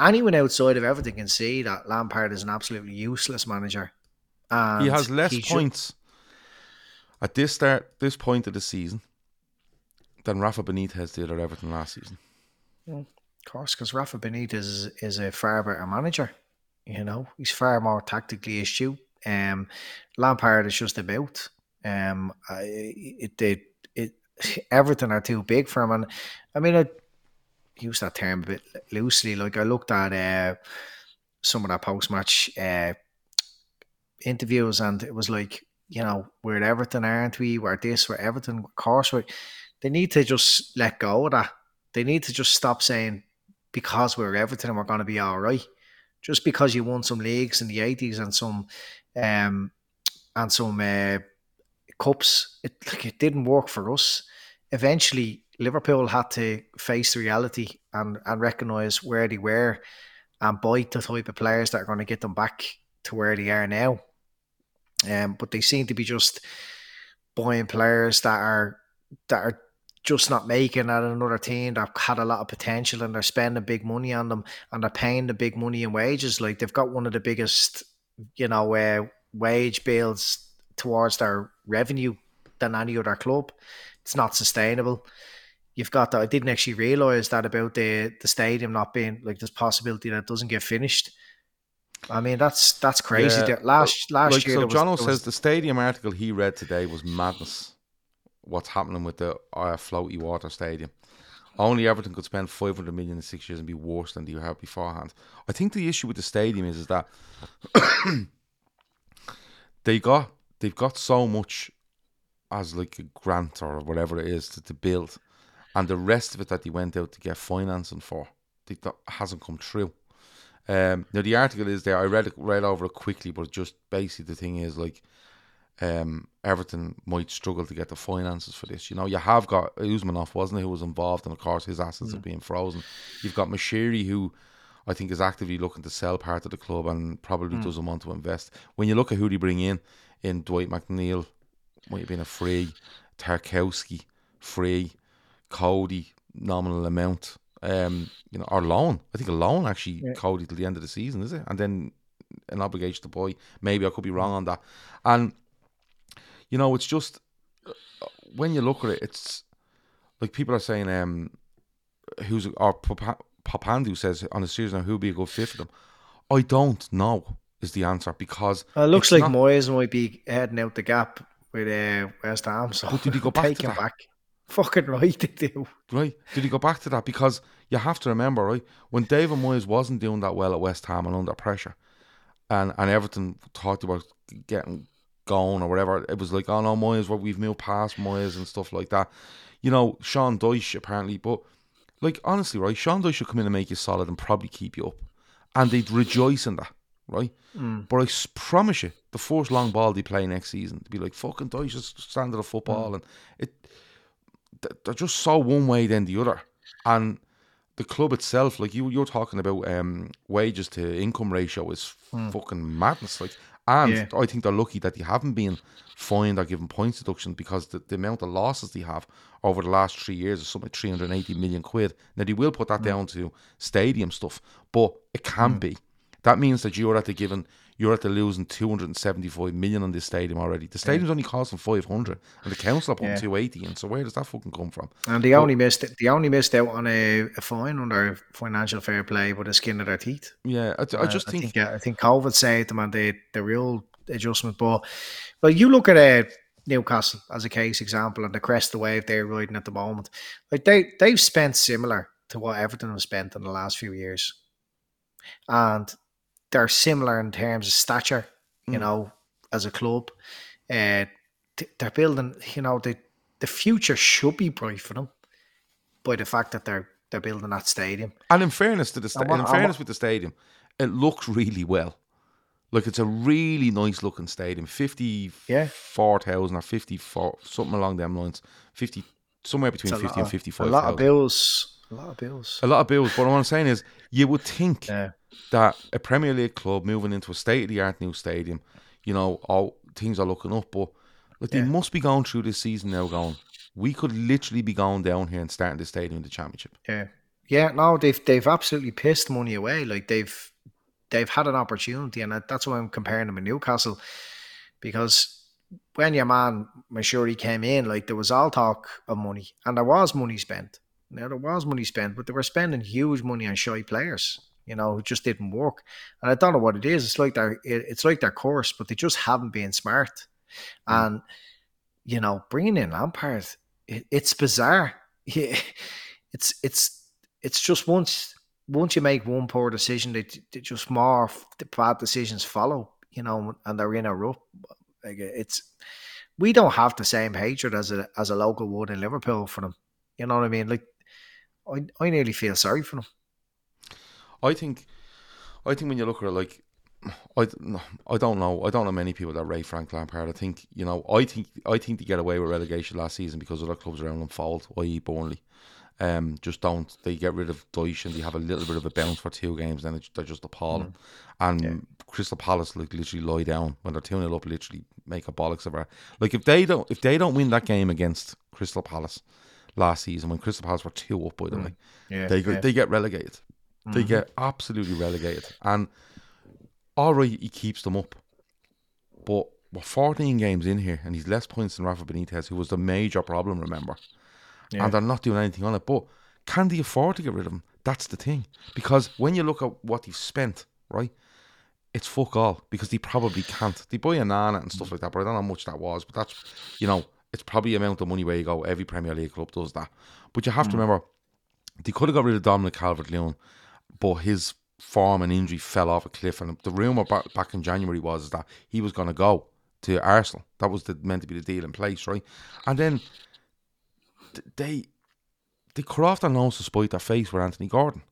anyone outside of everything can see that Lampard is an absolutely useless manager. And he has less he points should... at this start, this point of the season, than Rafa Benitez did at Everton last season. Of course, because Rafa Benitez is, is a far better manager. You know, he's far more tactically astute. Um, Lampard is just about. Um, it, it, it, [LAUGHS] everything are too big for him, and I mean, I, use that term a bit loosely. Like I looked at uh, some of that post match uh, interviews, and it was like, you know, we're at Everton, aren't we? We're this, we're Everton, of course. we they need to just let go of that. They need to just stop saying because we're Everton and we're going to be all right. Just because you won some leagues in the eighties and some um, and some uh, cups, it like it didn't work for us. Eventually, Liverpool had to face the reality and, and recognise where they were and buy the type of players that are going to get them back to where they are now. Um, but they seem to be just buying players that are that are just not making at another team that had a lot of potential and they're spending big money on them and they're paying the big money in wages. Like they've got one of the biggest, you know, uh, wage bills towards their revenue than any other club. It's not sustainable you've got that. I didn't actually realise that about the the stadium not being like this possibility that it doesn't get finished. I mean that's that's crazy. Yeah. Last last like, year, so was- Jono there says was- the stadium article he read today was madness. What's happening with the uh, floaty water stadium? Only Everton could spend 500 million in six years and be worse than they had beforehand. I think the issue with the stadium is, is that [COUGHS] they got they've got so much as like a grant or whatever it is to, to build, and the rest of it that they went out to get financing for, they, that hasn't come true. Um, now the article is there. I read it read over it quickly, but just basically the thing is like, um, Everton might struggle to get the finances for this. You know, you have got Usmanov, wasn't he, who was involved, and of course his assets are being frozen. You've got Moshiri, who I think is actively looking to sell part of the club and probably doesn't want to invest. When you look at who they bring in, in Dwight McNeil, might have been a free, Tarkowski, free, Coady, nominal amount. Um, you know, or loan. I think a loan actually Coady till the end of the season, is it? And then an obligation to buy. Maybe I could be wrong on that. And you know, it's just uh, when you look at it, it's like people are saying, um, who's or Papa- Papandu says on the series now who'd be a good fit for them. I don't know is the answer because Well, it looks like not- Moyes might be heading out the gap with uh, West Ham. So did he go back to him that? back? [LAUGHS] Fucking right, they do. right? Did he go back to that? Because you have to remember, right, when David Moyes wasn't doing that well at West Ham and under pressure, and and Everton thought about getting going or whatever, it was like, oh no, Moyes, what we've moved past Moyes and stuff like that. You know, Sean Dyche apparently, but like honestly, right, Sean Dyche should come in and make you solid and probably keep you up, and they'd rejoice in that, right? Mm. But I promise you, the first long ball they play next season, to be like fucking Dyche's standard of football, mm. and it they're just so one way then the other. And the club itself, like you, you're talking about um, wages to income ratio is mm. fucking madness. Like, and Yeah. I think they're lucky that they haven't been fined or given points deduction because the, the amount of losses they have over the last three years is something like 380 million quid. Now they will put that mm. down to stadium stuff, but it can mm. be. That means that you're at the given, you're at the losing 275 million on this stadium already. The stadium's only costing 500, and the council are putting Yeah. 280 in. So where does that fucking come from? And they only missed it. They only missed out on a, a fine under financial fair play with the skin of their teeth. Yeah, I, I just Uh, think, I think, yeah, I think COVID saved them and the the real adjustment. But well, you look at uh, Newcastle as a case example and the crest of the wave they're riding at the moment. Like they they've spent similar to what Everton have spent in the last few years, and they're similar in terms of stature. You Mm. know, as a club, uh, they're building. You know, the the future should be bright for them by the fact that they're they're building that stadium. and in fairness to the sta- want- in fairness with the stadium, it looks really well. Like it's a really nice looking stadium, fifty Yeah. four thousand or fifty four something along them lines, fifty somewhere between fifty lot and fifty A five lot of bills. A lot of bills. A lot of bills, but what I'm saying is, you would think Yeah. that a Premier League club moving into a state of the art new stadium, you know, all things are looking up, but like they must be going through this season now. Going, we could literally be going down here and starting the stadium in the championship. Yeah, yeah. No, they've they've absolutely pissed money away. Like they've they've had an opportunity, and that's why I'm comparing them with Newcastle, because when your man Moshiri came in, like there was all talk of money, and there was money spent. Now there was money spent, but they were spending huge money on shy players. You know, it just didn't work. And I don't know what it is. It's like their it, it's like their course, but they just haven't been smart. Hmm. And you know, bringing in Lampard, it, it's bizarre. [LAUGHS] Yeah, it's it's it's just once once you make one poor decision, they, they just more the bad decisions follow. You know, and they're in a rut. Like it's we don't have the same hatred as a as a local would in Liverpool for them. You know what I mean? Like I I nearly feel sorry for them. I think, I think when you look at it, like, I, I don't know, I don't know many people that rate Frank Lampard. I think you know, I think I think they get away with relegation last season because other clubs around them fold, i.e. Burnley. Um, just don't. They get rid of Dyche and they have a little bit of a bounce for two games. Then they're just appalling. And Crystal Palace like literally lie down when they're two 0 up. Literally make a bollocks of her. Like if they don't, if they don't win that game against Crystal Palace last season when Crystal Palace were two up by the mm. way, Yeah, they yeah. they get relegated. They mm-hmm. get absolutely relegated. And all right, he keeps them up, but we're 14 games in here, and he's less points than Rafa Benitez, who was the major problem. Remember, Yeah. and they're not doing anything on it. But can they afford to get rid of him? That's the thing. Because when you look at what they've spent, right, it's fuck all because they probably can't. They buy Onana and stuff like that, but I don't know how much that was. But that's, you know, it's probably the amount of money where you go. Every Premier League club does that. But you have to hmm. remember, they could have got rid of Dominic Calvert Lewin, but his form and injury fell off a cliff. And the rumour back, back in January was that he was going to go to Arsenal. That was the, meant to be the deal in place, right? And then they they cut off their nose to spite their face with Anthony Gordon.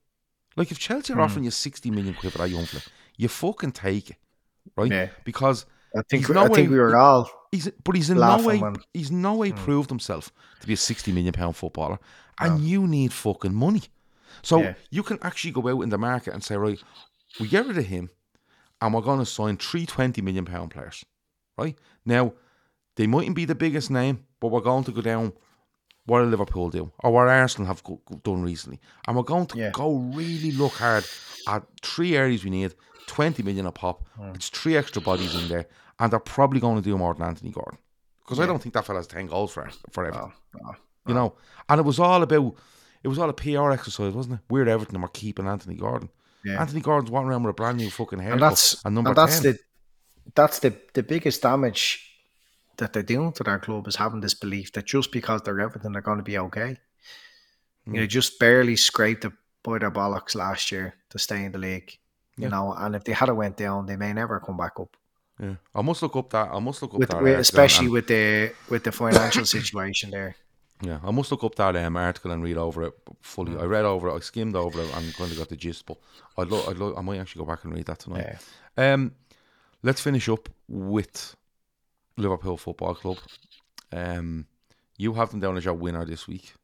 Like if Chelsea are hmm. offering you sixty million quid for that young fella, you fucking take it, right? Yeah. Because I think we, I think we were all He's but he's in no way when- he's no way proved himself to be a sixty million pound footballer, and you need fucking money. So Yeah. you can actually go out in the market and say, right, we get rid of him, and we're going to sign three 20 million pound players, right? Now they mightn't be the biggest name, but we're going to go down what Liverpool do or what Arsenal have go, go- done recently, and we're going to Yeah. go really look hard at three areas we need. 20 million a pop. Hmm. It's three extra bodies in there, and they're probably going to do more than Anthony Gordon. Because I don't think that fella has 10 goals for, for Everton. Oh, oh. You know, and it was all about, it was all a PR exercise, wasn't it? We're Everton we're keeping Anthony Gordon. Yeah. Anthony Gordon's walking around with a brand new fucking haircut and that's and number and that's 10. the that's the the biggest damage that they're doing to their club is having this belief that just because they're everything they're going to be okay. Hmm. You know, just barely scraped it by their bollocks last year to stay in the league. You Yeah. know, and if they had a went down, they may never come back up. Yeah. I must look up that. I must look up With, that. with, especially and- with the with the financial [COUGHS] situation there. Yeah, I must look up that um, article and read over it fully. I read over it, I skimmed over it, and kind of got the gist. But I'd lo- I'd lo- I might actually go back and read that tonight. Um, let's finish up with Liverpool Football Club. Um, you have them down as your winner this week.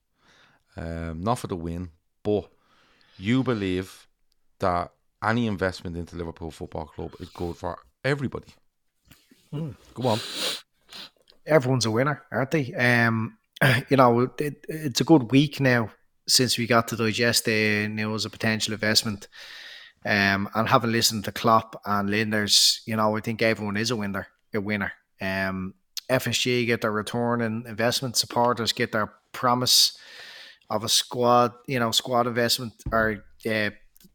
Um, not for the win, but you believe that any investment into Liverpool Football Club is good for everybody. Go on. everyone's a winner, aren't they? Um, [CLEARS THROAT] you know, it, it's a good week now since we got to digest the news of potential investment. Um, and having listened to Klopp and Lijnders, you know, I think everyone is a winner. A winner. Um, FSG get their return and investment. Supporters get their promise of a squad, you know, squad investment, or uh,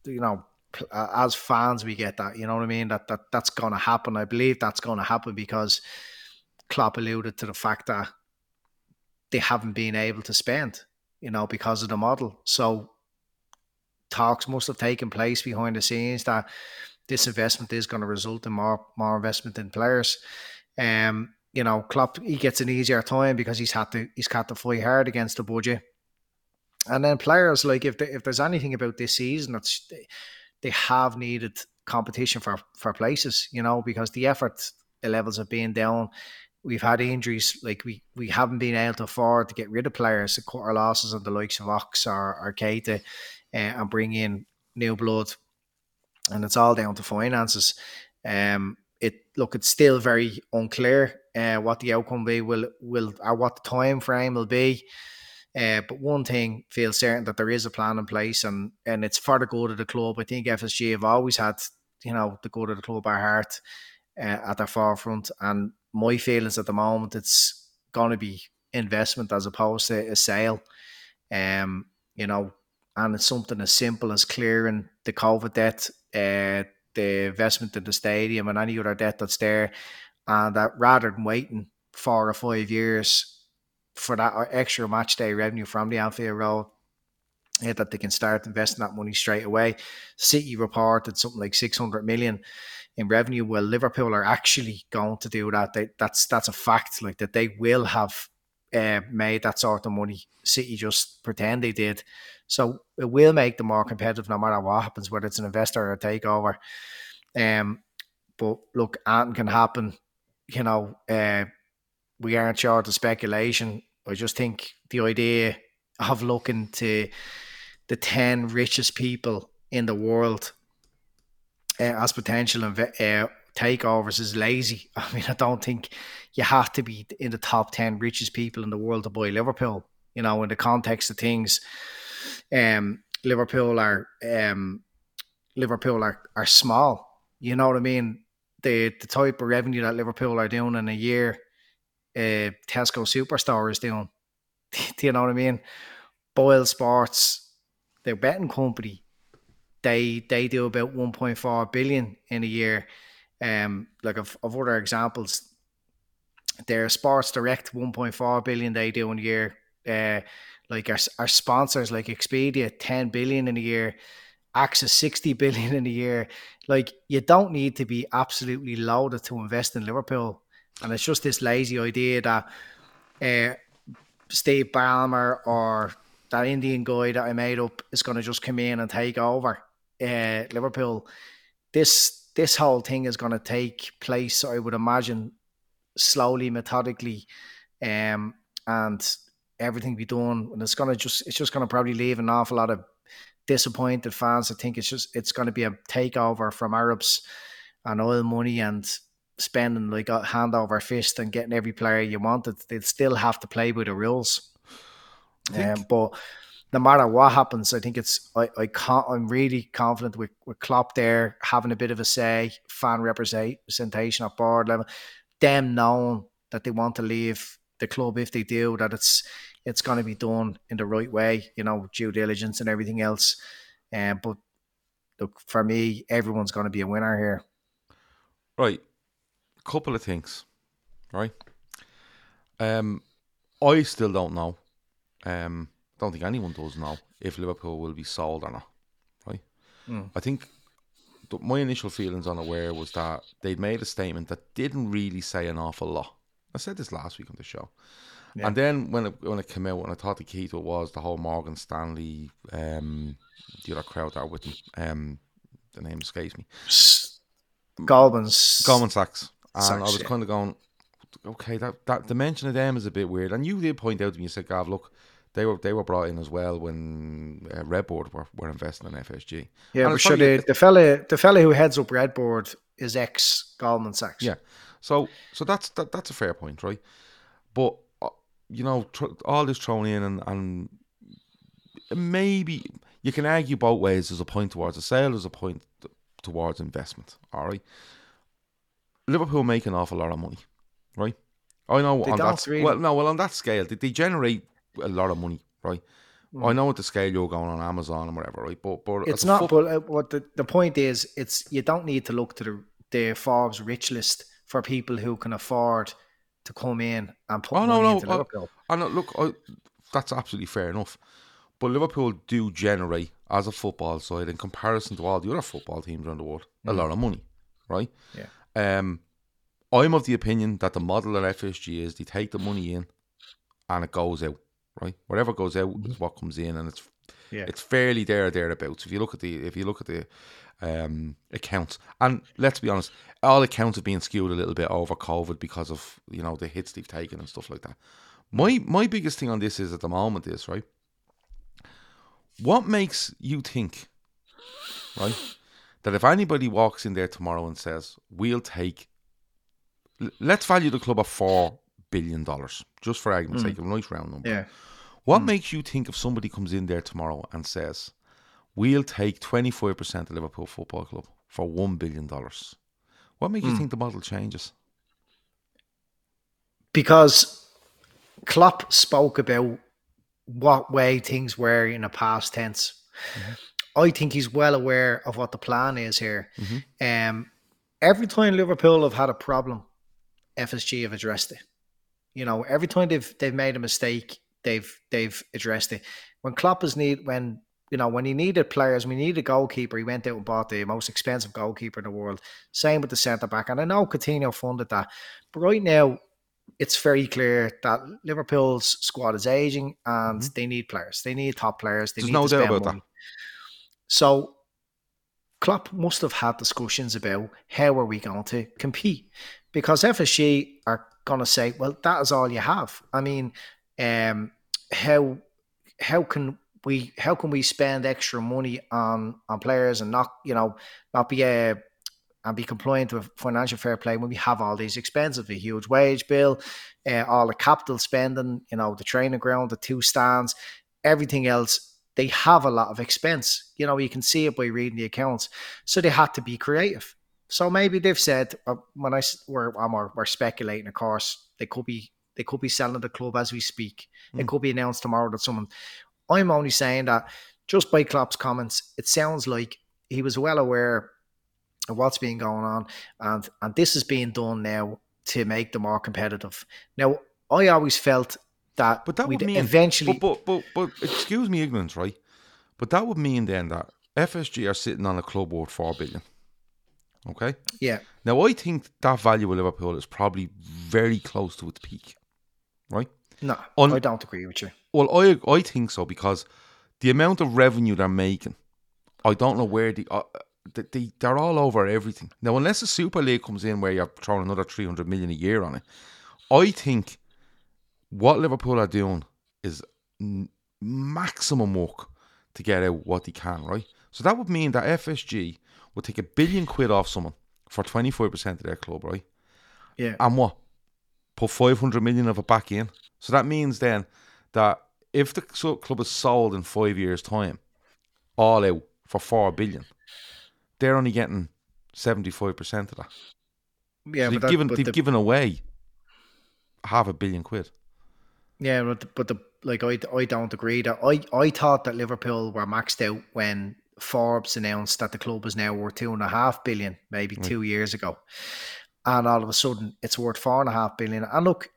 you know, as fans we get that. You know what I mean? That that that's going to happen. I believe that's going to happen because Klopp alluded to the fact that they haven't been able to spend, you know, because of the model. So talks must have taken place behind the scenes that this investment is going to result in more more investment in players. Um, you know, Klopp he gets an easier time because he's had to he's had to fight hard against the budget. And then players like if they, if there's anything about this season, that's they, have needed competition for for places, you know, because the effort levels have been down. We've had injuries like we we haven't been able to afford to get rid of players. Cut our losses on the likes of Ox or, or uh, and bring in new blood and it's all down to finances. Um it look it's still very unclear uh, what the outcome be will will or what the time frame will be uh, but one thing feels certain that there is a plan in place and and it's for the good of the club I think FSG have always had you know the good of the club at heart uh, at their forefront. And my feelings at the moment, it's going to be investment as opposed to a sale. Um, you know, and it's something as simple as clearing the COVID debt, uh, the investment in the stadium, and any other debt that's there, and that rather than waiting four or five years for that extra match day revenue from the Anfield Road. Yeah, that they can start investing that money straight away. City reported something like 600 million in revenue. Well, Liverpool are actually going to do that. They, that's that's a fact. Like that, they will have uh, made that sort of money. City just pretend they did, so it will make them more competitive no matter what happens, whether it's an investor or a takeover. Um, but look, anything can happen. You know, uh, we aren't short of speculation. I just think the idea of looking to the ten richest people in the world uh, as potential inve- uh, takeovers is lazy. [LAUGHS] I mean, I don't think you have to be in the top 10 richest people in the world to buy Liverpool. You know, in the context of things, um, Liverpool are um, Liverpool are, are small. You know what I mean? The the type of revenue that Liverpool are doing in a year, uh, Tesco is doing. [LAUGHS] Do you know what I mean? Boyle Sports, their betting company, they they do about 1.4 billion in a year. Um, like of, of other examples, their Sports Direct 1.4 billion they do in a year. Uh, like our, our sponsors like Expedia 10 billion in a year, AXA 60 [LAUGHS] billion in a year. Like you don't need to be absolutely loaded to invest in Liverpool. And it's just this lazy idea that uh, Steve Ballmer or that Indian guy that I made up is going to just come in and take over uh, Liverpool. This this whole thing is going to take place, I would imagine, slowly, methodically, um, and everything be done. And it's going to just it's just going to probably leave an awful lot of disappointed fans. I think it's just it's going to be a takeover from Arabs and oil money and spending like a hand over fist and getting every player you wanted. They'd still have to play by the rules. Um, but no matter what happens, I think it's I, I can't, I'm really confident with, with Klopp there having a bit of a say, fan representation at board level, them knowing that they want to leave the club if they do, that it's it's going to be done in the right way, you know, due diligence and everything else. Um, but look, for me, everyone's going to be a winner here. Right, a couple of things, right? Um, I still don't know. Um, don't think anyone does know if Liverpool will be sold or not. Right? Mm. I think th- my initial feelings on it were was that they'd made a statement that didn't really say an awful lot. I said this last week on the show. Yeah. And then when it when it came out, and I thought the key to it was the whole Morgan Stanley, um, the other crowd there with them, um, the name escapes me. Goldman's Goldman Sachs, and Sachs, I was yeah. kind of going, okay, that that the mention of them is a bit weird. And you did point out to me, you said, Gav, look, they were they were brought in as well when uh, RedBird were, were investing in FSG. Yeah, and but sure, the, the fella the fella who heads up RedBird is ex Goldman Sachs. Yeah, so so that's that, that's a fair point, right? But uh, you know, tr- all this thrown in and and maybe you can argue both ways. There's a point towards a sale. There's a point towards investment. All right. Liverpool make an awful lot of money, right? I know they on that really. well, no, well on that scale, they, they generate a lot of money, right? Mm. I know at the scale you're going on Amazon and whatever, right? But but it's not. but uh, what the, the point is, it's you don't need to look to the the Forbes rich list for people who can afford to come in and put oh, money no, into no. Liverpool. I, I know, look, I, that's absolutely fair enough. But Liverpool do generate, as a football side, in comparison to all the other football teams around the world, mm. a lot of money, right? Yeah. Um, I'm of the opinion that the model at FSG is they take the money in and it goes out right? Whatever goes out mm-hmm. is what comes in, and it's yeah. it's fairly there or thereabouts. If you look at the if you look at the um, accounts, and let's be honest, all accounts have been skewed a little bit over COVID because of you know the hits they've taken and stuff like that. My my biggest thing on this is at the moment is right. What makes you think, right, that if anybody walks in there tomorrow and says we'll take, let's value the club at four billion dollars, just for argument's mm. sake, a nice round number. Yeah. What mm. makes you think if somebody comes in there tomorrow and says, "We'll take twenty five percent of Liverpool Football Club for one billion dollars"? What makes mm. you think the model changes? Because Klopp spoke about what way things were in the past tense. Mm-hmm. I think he's well aware of what the plan is here. Mm-hmm. Um, every time Liverpool have had a problem, FSG have addressed it. You know, every time they've they've made a mistake, they've they've addressed it. When Klopp is need when you know when he needed players, we needed a goalkeeper. He went out and bought the most expensive goalkeeper in the world. Same with the centre back, and I know Coutinho funded that, but right now it's very clear that Liverpool's squad is aging and mm-hmm. they need players. They need top players. They There's need no doubt about money. that. So Klopp must have had discussions about how are we going to compete because FSG are going to say, well, that is all you have. I mean, um, how how can we how can we spend extra money on on players and not you know not be a uh, and be compliant with financial fair play when we have all these expenses, a huge wage bill, uh, all the capital spending, you know, the training ground, the two stands, everything else. They have a lot of expense. You know, you can see it by reading the accounts. So they had to be creative. So maybe they've said uh, when I we're, we're, we're speculating, of course, they could be They could be selling the club as we speak. It Mm. could be announced tomorrow that someone. I'm only saying that just by Klopp's comments, it sounds like he was well aware of what's been going on, and and this is being done now to make them more competitive. Now, I always felt that, But that would mean eventually. But, but but but excuse me, ignorance, right? But that would mean then that FSG are sitting on a club worth four billion. Okay. yeah, Now I think that value of Liverpool is probably very close to its peak, right? no, On- I don't agree with you. Well, I I think so because the amount of revenue they're making, I don't know where the uh, they, they they're all over everything now. Unless the Super League comes in where you're throwing another three hundred million a year on it, I think what Liverpool are doing is n- maximum work to get out what they can. Right, so that would mean that FSG would take a billion quid off someone for twenty five percent of their club, right? Yeah, and what? Put 500 million of it back in. So that means then that if the club is sold in five years time all out for 4 billion they're only getting 75% of that. Yeah, so they've that, given they've the, given away half a billion quid Yeah, but the, but the like I I don't agree that I I thought that Liverpool were maxed out when Forbes announced that the club is now worth two and a half billion, maybe two years ago, and all of a sudden it's worth four and a half billion. And look,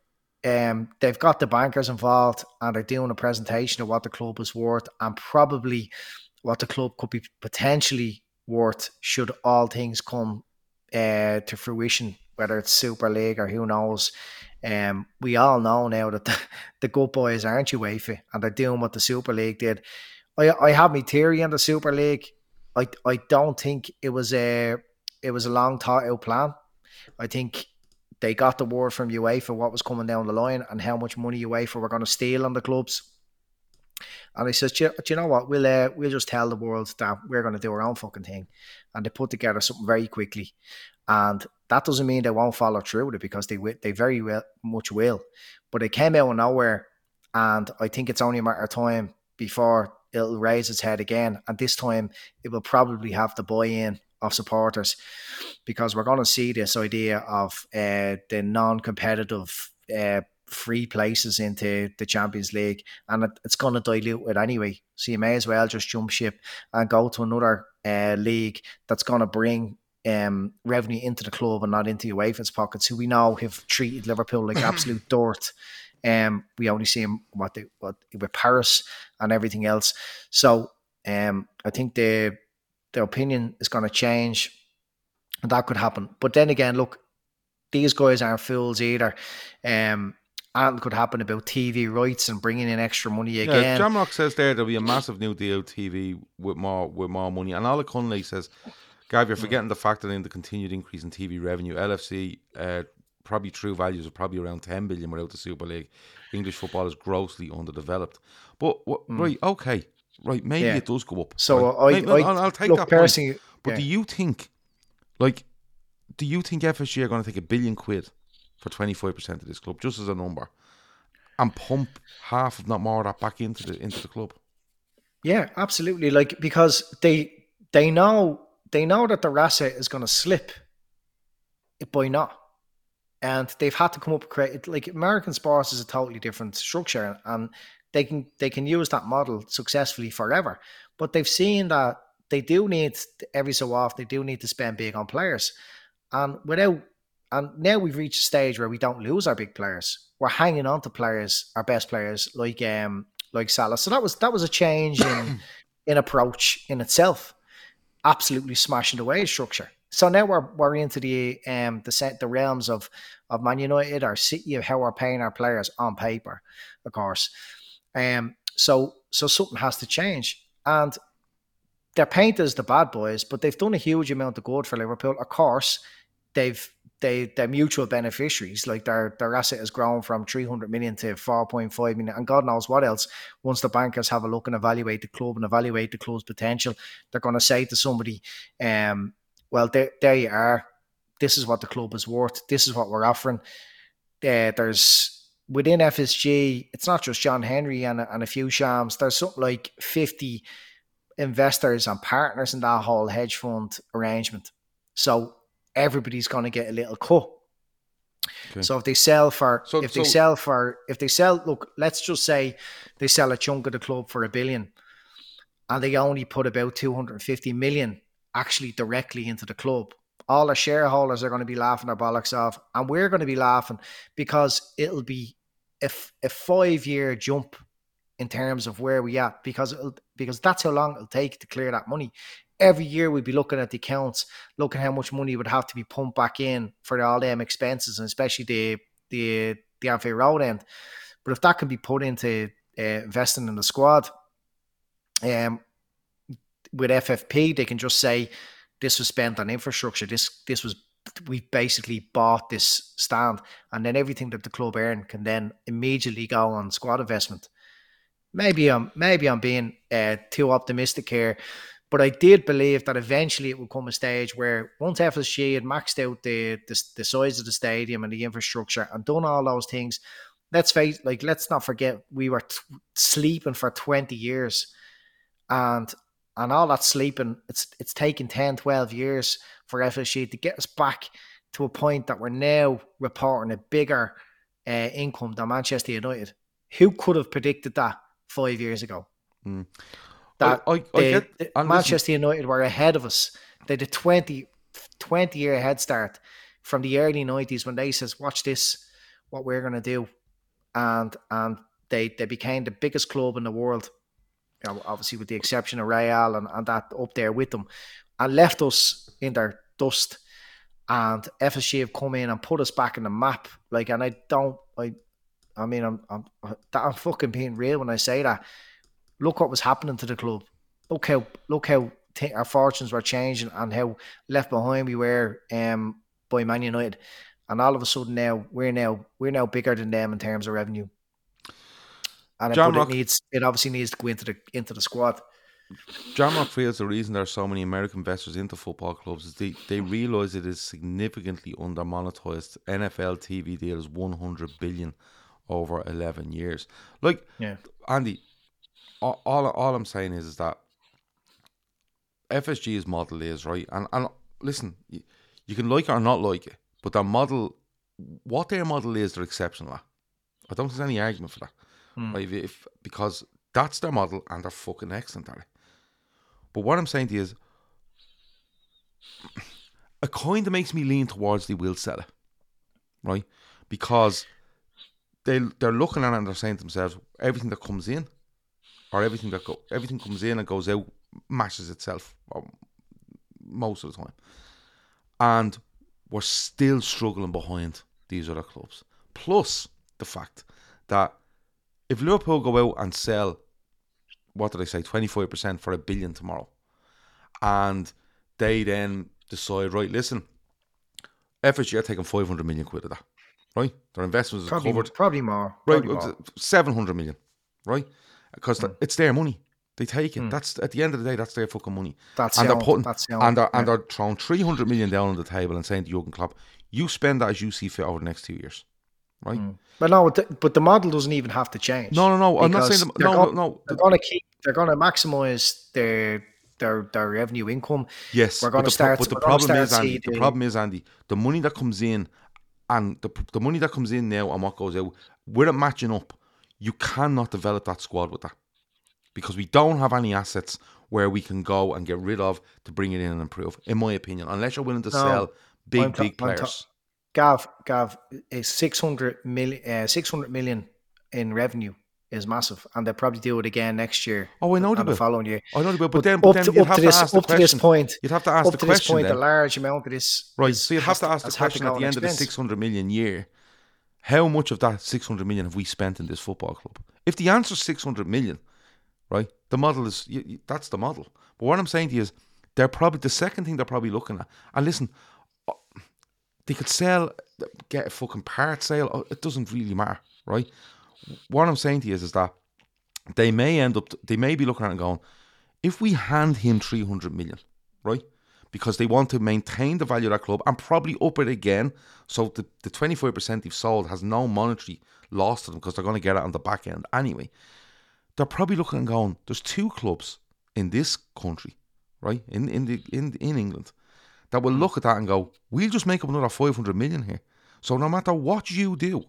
um, they've got the bankers involved, and they're doing a presentation of what the club is worth, and probably what the club could be potentially worth should all things come uh, to fruition, whether it's Super League or who knows. Um, we all know now that the, [LAUGHS] the good boys aren't UEFA and they're doing what the Super League did. I I have my theory on the Super League. I I don't think it was a it was a long thought out plan. I think they got the word from UEFA what was coming down the line and how much money UEFA were going to steal on the clubs. And I says, do you, do you know what? We'll uh, we'll just tell the world that we're going to do our own fucking thing, and they put together something very quickly. And that doesn't mean they won't follow through with it because they they very well much will. But it came out of nowhere, and I think it's only a matter of time before it'll raise its head again. And this time, it will probably have the buy-in of supporters because we're going to see this idea of uh, the non-competitive uh, free places into the Champions League, and it, it's going to dilute it anyway. So you may as well just jump ship and go to another uh, league that's going to bring um, revenue into the club and not into UEFA's pockets, who we know have treated Liverpool like absolute dirt. Um, we only see them what they what with Paris and everything else. So um, I think the the opinion is going to change, and that could happen. But then again, look, these guys aren't fools either. Um, and could happen about TV rights and bringing in extra money yeah again. Jamrock says there there'll be a massive new deal TV with more with more money and Alec Cunley says Gav, you're forgetting the fact that in the continued increase in TV revenue, LFC uh, probably true values are probably around 10 billion without the Super League. English football is grossly underdeveloped. But what, right, okay, right, maybe Yeah. it does go up. So right? I, I, I'll, I'll take look, that point. But yeah. do you think, like, do you think FSG are going to take a billion quid for 25% of this club, just as a number, and pump half, if not more, of that back into the into the club? Yeah, absolutely. Like because they they know they know that the asset is going to slip it by not, and they've had to come up with create like American sports is a totally different structure, and they can they can use that model successfully forever. But they've seen that they do need every so often they do need to spend big on players, and without and now we've reached a stage where we don't lose our big players. We're hanging on to players, our best players, like um like Salah. So that was that was a change in [CLEARS THROAT] in approach in itself. Absolutely smashing away his structure. So now we're we're into the um the set the realms of of Man United or City of how we're paying our players on paper, of course. Um so so something has to change. And they're painted as the bad boys, but they've done a huge amount of good for Liverpool. Of course, they've they they're mutual beneficiaries. Like their their asset has grown from three hundred million to four point five million, and God knows what else. Once the bankers have a look and evaluate the club and evaluate the club's potential, they're going to say to somebody, um, "Well, there there you are. This is what the club is worth. This is what we're offering." Uh, there's within FSG, it's not just John Henry and and a few shams. There's something like fifty investors and partners in that whole hedge fund arrangement. So everybody's going to get a little cut. So if they sell for So- if they so- sell for if they sell look, let's just say they sell a chunk of the club for a billion and they only put about 250 million actually directly into the club. All the shareholders are going to be laughing their bollocks off, and we're going to be laughing because it'll be a five year jump in terms of where we at because it'll, because that's how long it'll take to clear that money. Every year we'd be looking at the accounts, looking how much money would have to be pumped back in for all them expenses, and especially the the the Anfield Road end. But if that can be put into uh, investing in the squad, um, with FFP, they can just say this was spent on infrastructure. This this was we basically bought this stand, and then everything that the club earn can then immediately go on squad investment. Maybe I'm maybe I'm being uh, too optimistic here, but I did believe that eventually it would come a stage where once FSG had maxed out the, the the size of the stadium and the infrastructure and done all those things, let's face like let's not forget we were t- sleeping for 20 years. And and all that sleeping it's it's taken 10 12 years for FSG to get us back to a point that we're now reporting a bigger uh, income than Manchester United. Who could have predicted that 5 years ago? Mm. That I- I- I get- uh, and listen- Manchester United were ahead of us. They had a 20 20 year head start from the early 90s when they says watch this what we're going to do. And and they they became the biggest club in the world you know, obviously with the exception of Real and, and that up there with them and left us in their dust. And FSG have come in and put us back in the map. Like and I don't I I mean I'm I'm, I'm fucking being real when I say that look what was happening to the club. Look how look how th- our fortunes were changing and how left behind we were um by Man United. And all of a sudden now we're now we're now bigger than them in terms of revenue. And it, John but Rock- it needs it obviously needs to go into the into the squad. Jamrock feels the reason there are so many American investors into football clubs is they, they realise it is significantly under monetized. NFL TV deal is 100 billion over 11 years. Like, yeah. Andy, all, all, all I'm saying is, is that FSG's model is, right? And, and listen, you, you can like it or not like it, but their model, what their model is, they're exceptional at. I don't think there's any argument for that. Hmm. Right? If, if, because that's their model and they're fucking excellent at it. But what I'm saying to you is, it kind of makes me lean towards they will sell it, right? Because they they're looking at it and they're saying to themselves, everything that comes in, or everything that go, everything comes in and goes out, matches itself most of the time, and we're still struggling behind these other clubs. Plus the fact that if Liverpool go out and sell, what did I say, twenty five percent for a billion tomorrow, and they then decide, right, listen, FSG are taking five hundred million quid of that, right? Their investments are probably covered, probably more right? Seven hundred million, right? Because Hmm. it's their money. They take it. That's at the end of the day, that's their fucking money. That's and they're putting that's and they're, and yeah. they're throwing three hundred million down on the table and saying to Jurgen Klopp, "You spend that as you see fit over the next two years." Right? But no, the, but the model doesn't even have to change. No, no, no. I'm not saying the, they're no, gon- no. They're going to keep. They're going to maximize their their their revenue income. Yes, we're going the to start. But the problem is, Andy. see The problem is, Andy. The money that comes in, and the the money that comes in now and what goes out, we're not matching up. You cannot develop that squad with that because we don't have any assets where we can go and get rid of to bring it in and improve. In my opinion, unless you're willing to sell big, I'm big ta- players. Gav, Gav, is 600 million, uh, 600 million in revenue is massive, and they'll probably do it again next year. Oh, I know the will. following year. I know they will, but But then, but up then to- you'd up have to this- ask the up to this point- you'd have to ask Up the to this question point, then. a large amount of this, Right, is- so you'd have to ask the question at the end of the 600 million year, how much of that 600 million have we spent in this football club? If the answer is 600 million, right, the model is, y y- that's the model. But what I'm saying to you is, they're probably, the second thing they're probably looking at, and listen, uh, they could sell, get a fucking part sale, uh, it doesn't really matter, right? What I'm saying to you is, is that they may end up, they may be looking at it and going, if we hand him 300 million, right? Because they want to maintain the value of that club and probably up it again. So the, the 25% they've sold has no monetary loss to them because they're going to get it on the back end anyway. They're probably looking and going, there's two clubs in this country, right? In in the in in England that will hmm. look at that and go, we'll just make up another 500 million here. So no matter what you do,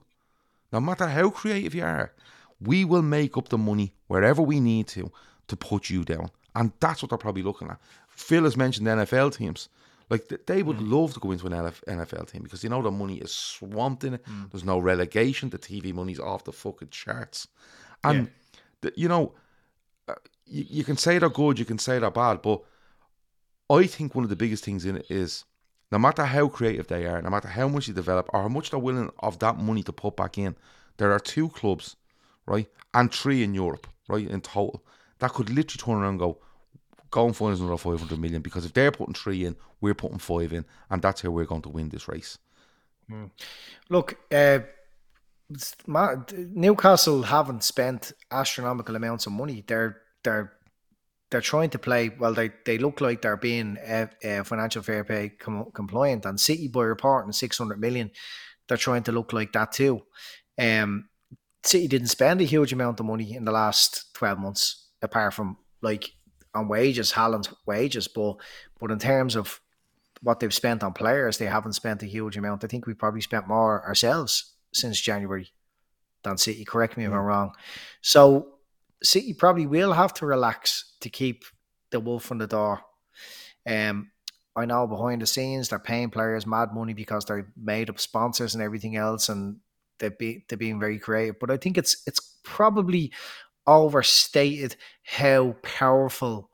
no matter how creative you are, we will make up the money wherever we need to to put you down. And that's what they're probably looking at. Phil has mentioned NFL teams. Like they would mm. love to go into an NFL team because you know the money is swamped in it. Mm. There's no relegation. The TV money's off the fucking charts, and yeah. the, you know uh, you, you can say they're good, you can say they're bad, but I think one of the biggest things in it is no matter how creative they are, no matter how much they develop or how much they're willing of that money to put back in, there are two clubs, right, and three in Europe, right, in total, that could literally turn around and go, go and find us another 500 million because if they're putting three in, we're putting five in, and that's how we're going to win this race. Mm. Look, uh, Newcastle haven't spent astronomical amounts of money. They're they're they're trying to play. Well, they, they look like they're being uh, uh, financial fair play com- compliant. And City, by reporting six hundred million, they're trying to look like that too. Um, City didn't spend a huge amount of money in the last twelve months, apart from like on wages, Haaland's wages, but but in terms of what they've spent on players, they haven't spent a huge amount. I think we probably spent more ourselves since January than City. Correct me if I'm wrong. So City probably will have to relax to keep the wolf on the door. Um, I know behind the scenes they're paying players mad money because they're made up sponsors and everything else, and they're be, they're being very creative. But I think it's it's probably overstated how powerful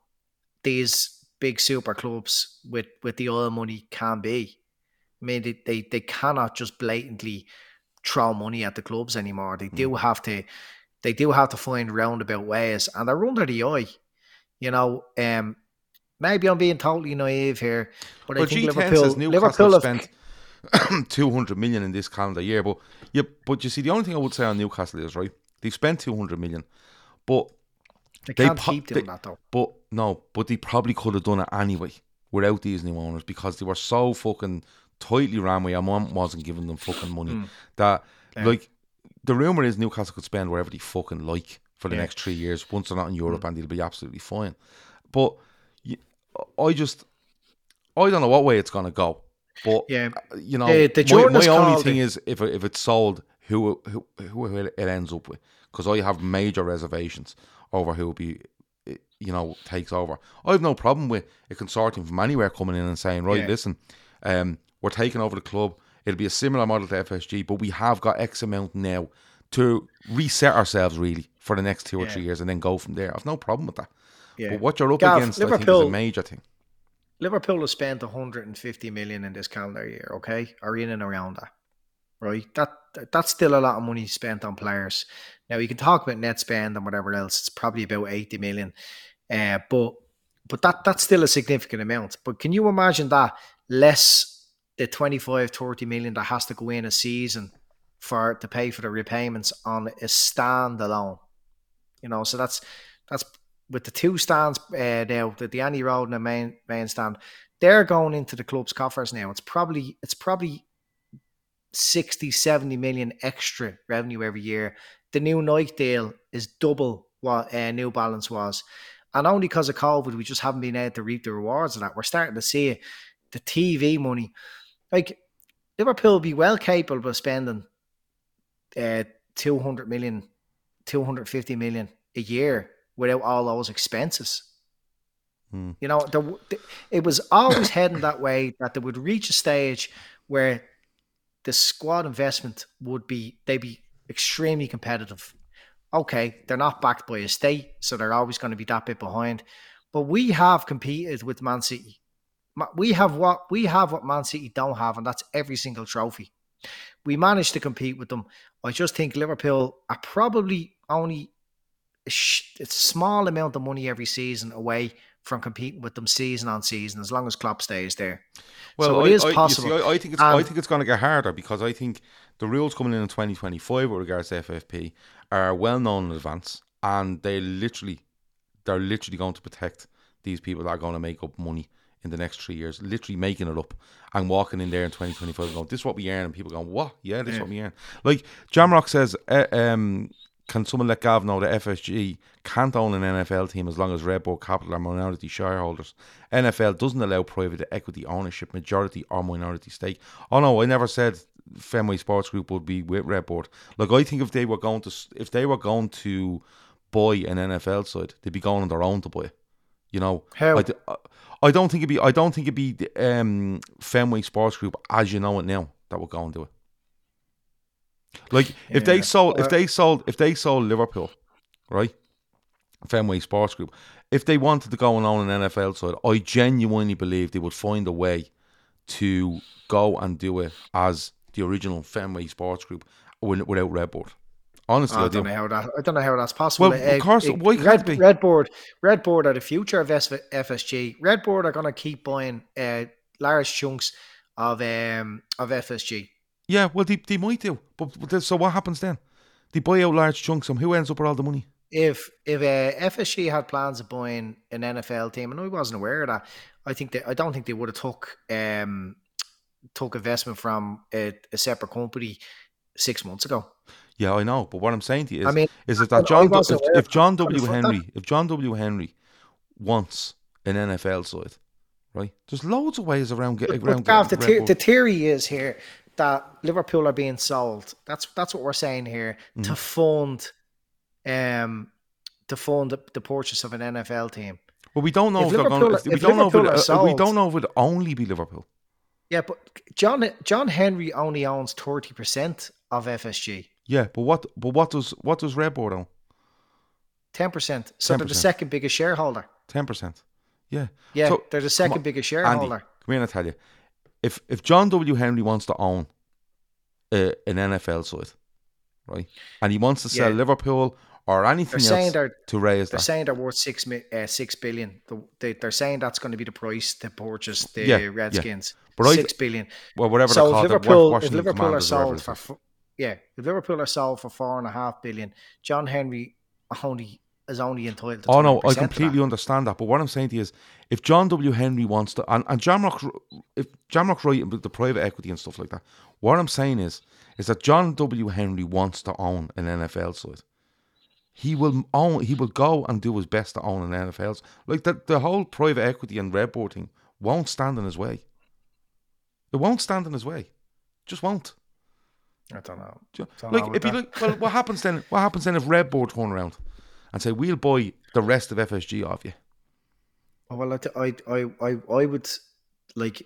these big super clubs with, with the oil money can be. I mean, they, they, they cannot just blatantly throw money at the clubs anymore. They do mm. have to they do have to find roundabout ways and they're under the eye. You know, um, maybe I'm being totally naive here, but well, I think G10 Liverpool, says Liverpool have spent [COUGHS] 200 million in this calendar year. But yeah, but you see, the only thing I would say on Newcastle is right, they've spent 200 million, but they can't they, keep doing they, that though. But no, but they probably could have done it anyway without these new owners because they were so fucking tightly ran with. mum wasn't giving them fucking money mm. that yeah. like the rumor is Newcastle could spend wherever they fucking like for the yeah. next three years once they're not in Europe, mm. and they'll be absolutely fine. But I just I don't know what way it's gonna go. But yeah, you know, the, the my, my only thing it. is if if it's sold, who who who it ends up with, because I have major reservations over who will be you know takes over. I have no problem with a consortium from anywhere coming in and saying, right, yeah. listen, um, we're taking over the club. It'll be a similar model to FSG, but we have got X amount now to reset ourselves really for the next two or yeah. three years and then go from there. I've no problem with that. Yeah. But what you're up Gav, against, Liverpool, I think, is a major thing. Liverpool has spent 150 million in this calendar year, okay, or in and around that, right? That that's still a lot of money spent on players. Now you can talk about net spend and whatever else. It's probably about 80 million, uh, but but that that's still a significant amount. But can you imagine that less the 25, 30 million that has to go in a season for to pay for the repayments on a standalone. You know, so that's that's with the two stands uh, now, the, the Annie Road and the main main stand, they're going into the club's coffers now. It's probably it's probably 60, 70 million extra revenue every year. The new Nike deal is double what uh, New Balance was. And only because of COVID, we just haven't been able to reap the rewards of that. We're starting to see it. The TV money like Liverpool be well capable of spending uh, 200 million, 250 million a year without all those expenses. Hmm. You know, the, the, it was always heading that way that they would reach a stage where the squad investment would be they'd be extremely competitive. Okay, they're not backed by a state, so they're always going to be that bit behind. But we have competed with Man City we have what we have what Man City don't have, and that's every single trophy. We managed to compete with them. I just think Liverpool are probably only a, sh- a small amount of money every season away from competing with them season on season, as long as Klopp stays there. Well, so it I, is I, possible. See, I, I, think it's I think it's going to get harder because I think the rules coming in in 2025 with regards to FFP are well known in advance, and they literally they're literally going to protect these people that are going to make up money in the next three years, literally making it up and walking in there in 2025 going, this is what we earn. And people going, what? Yeah, this yeah. is what we earn. Like Jamrock says, uh, um, can someone let Gav know that FSG can't own an NFL team as long as RedBird Capital are minority shareholders? NFL doesn't allow private equity ownership, majority or minority stake. Oh no, I never said Fenway Sports Group would be with RedBird. Like I think if they were going to if they were going to buy an NFL side, they'd be going on their own to buy it. You know, How? I, I don't think it'd be I don't think it'd be the, um, Fenway Sports Group as you know it now that would go and do it. Like if they sold if they sold if they sold Liverpool, right? Fenway Sports Group. If they wanted to go and own an NFL side, I genuinely believe they would find a way to go and do it as the original Fenway Sports Group wi- without RedBird. Honestly, I, I do. don't know how that. I don't know how that's possible. Well, of course, why can't Red, be? RedBird, Red Board are the future of FSG. RedBird are going to keep buying uh, large chunks of um of FSG. Yeah, well, they, they might do. But, but so what happens then? They buy out large chunks, and who ends up with all the money? If if uh, FSG had plans of buying an NFL team, and I wasn't aware of that, I think they, I don't think they would have took um took investment from a, a separate company six months ago. Yeah, I know. But what I'm saying to you is, I mean, is it that John, I Du- wasn't if, if John. W. Henry, if John W. Henry wants an NFL side, right? There's loads of ways around getting around Gav, the, getting the, Red the theory is here that Liverpool are being sold. That's that's what we're saying here Mm. to fund, um, to fund the, the purchase of an NFL team. Well, we don't know if if, they're going. Liverpool- If, we don't know if it, uh, we don't know if it only be Liverpool. Yeah, but John John Henry only owns thirty percent of FSG, Yeah, but what? But what does what does RedBird own? ten percent. So they're the second biggest shareholder. Ten percent. Yeah. Yeah, So, they're the second on, biggest Andy, shareholder. come here, and I tell you, if if John W. Henry wants to own uh, an NFL side, right, and he wants to sell Yeah. Liverpool or anything They're else to raise they're that, saying they're worth six uh, six billion. The, they, they're saying that's going to be the price to purchase the Yeah, yeah. Redskins. But I- six billion. well, whatever so they if call it, Liverpool, if Liverpool are Commanders or whatever sold for, yeah, if Liverpool are sold for four and a half billion, John Henry only is only entitled. To Oh no, 20% I of that. completely understand that. But what I'm saying to you is, if John W. Henry wants to, and, and Jamrock, if Jamrock right with the private equity and stuff like that, what I'm saying is, is that John W. Henry wants to own an NFL side. He will own. He will go and do his best to own an NFL. side. Like the the whole private equity and RedBird thing won't stand in his way. It won't stand in his way. Just won't. I don't know. Ju- Don't Like about if you that. look, well, what happens then? What happens then if RedBird turn around and say we'll buy the rest of FSG off you? Well, I, th- I, I, I, I would like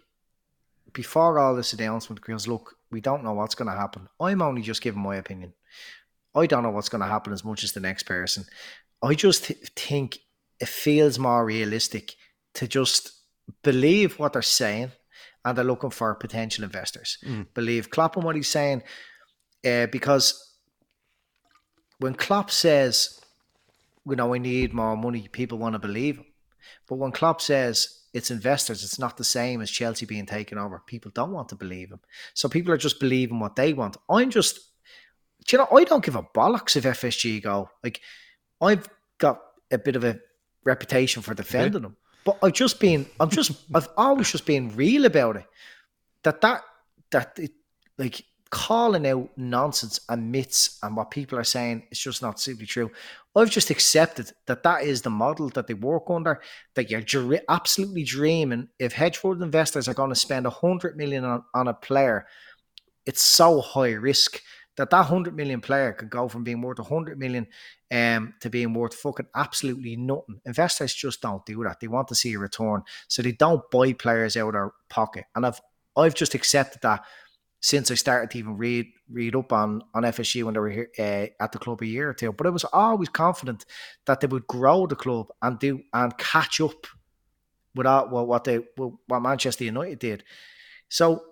before all this announcement because look, we don't know what's going to happen. I'm only just giving my opinion. I don't know what's going to happen as much as the next person. I just th- think it feels more realistic to just believe what they're saying and they're looking for potential investors. Mm. Believe Klopp and what he's saying uh, because when Klopp says, you know, we need more money, people want to believe him. But when Klopp says it's investors, it's not the same as Chelsea being taken over. People don't want to believe him. So people are just believing what they want. I'm just, you know, I don't give a bollocks if FSG go. Like, I've got a bit of a reputation for defending them. But I've just been, I'm just, [LAUGHS] I've always just been real about it. That that, that, it, like, calling out nonsense and myths and what people are saying is just not simply true. I've just accepted that that is the model that they work under. That you're dr- absolutely dreaming if hedge fund investors are going to spend a hundred million on, on a player, it's so high risk that that hundred million player could go from being worth a hundred million um, to being worth fucking absolutely nothing. Investors just don't do that. They want to see a return, so they don't buy players out of their pocket. And I've I've just accepted that since I started to even read read up on on FSG when they were here uh, at the club a year or two. But I was always confident that they would grow the club and do and catch up with all, well, what they what Manchester United did. So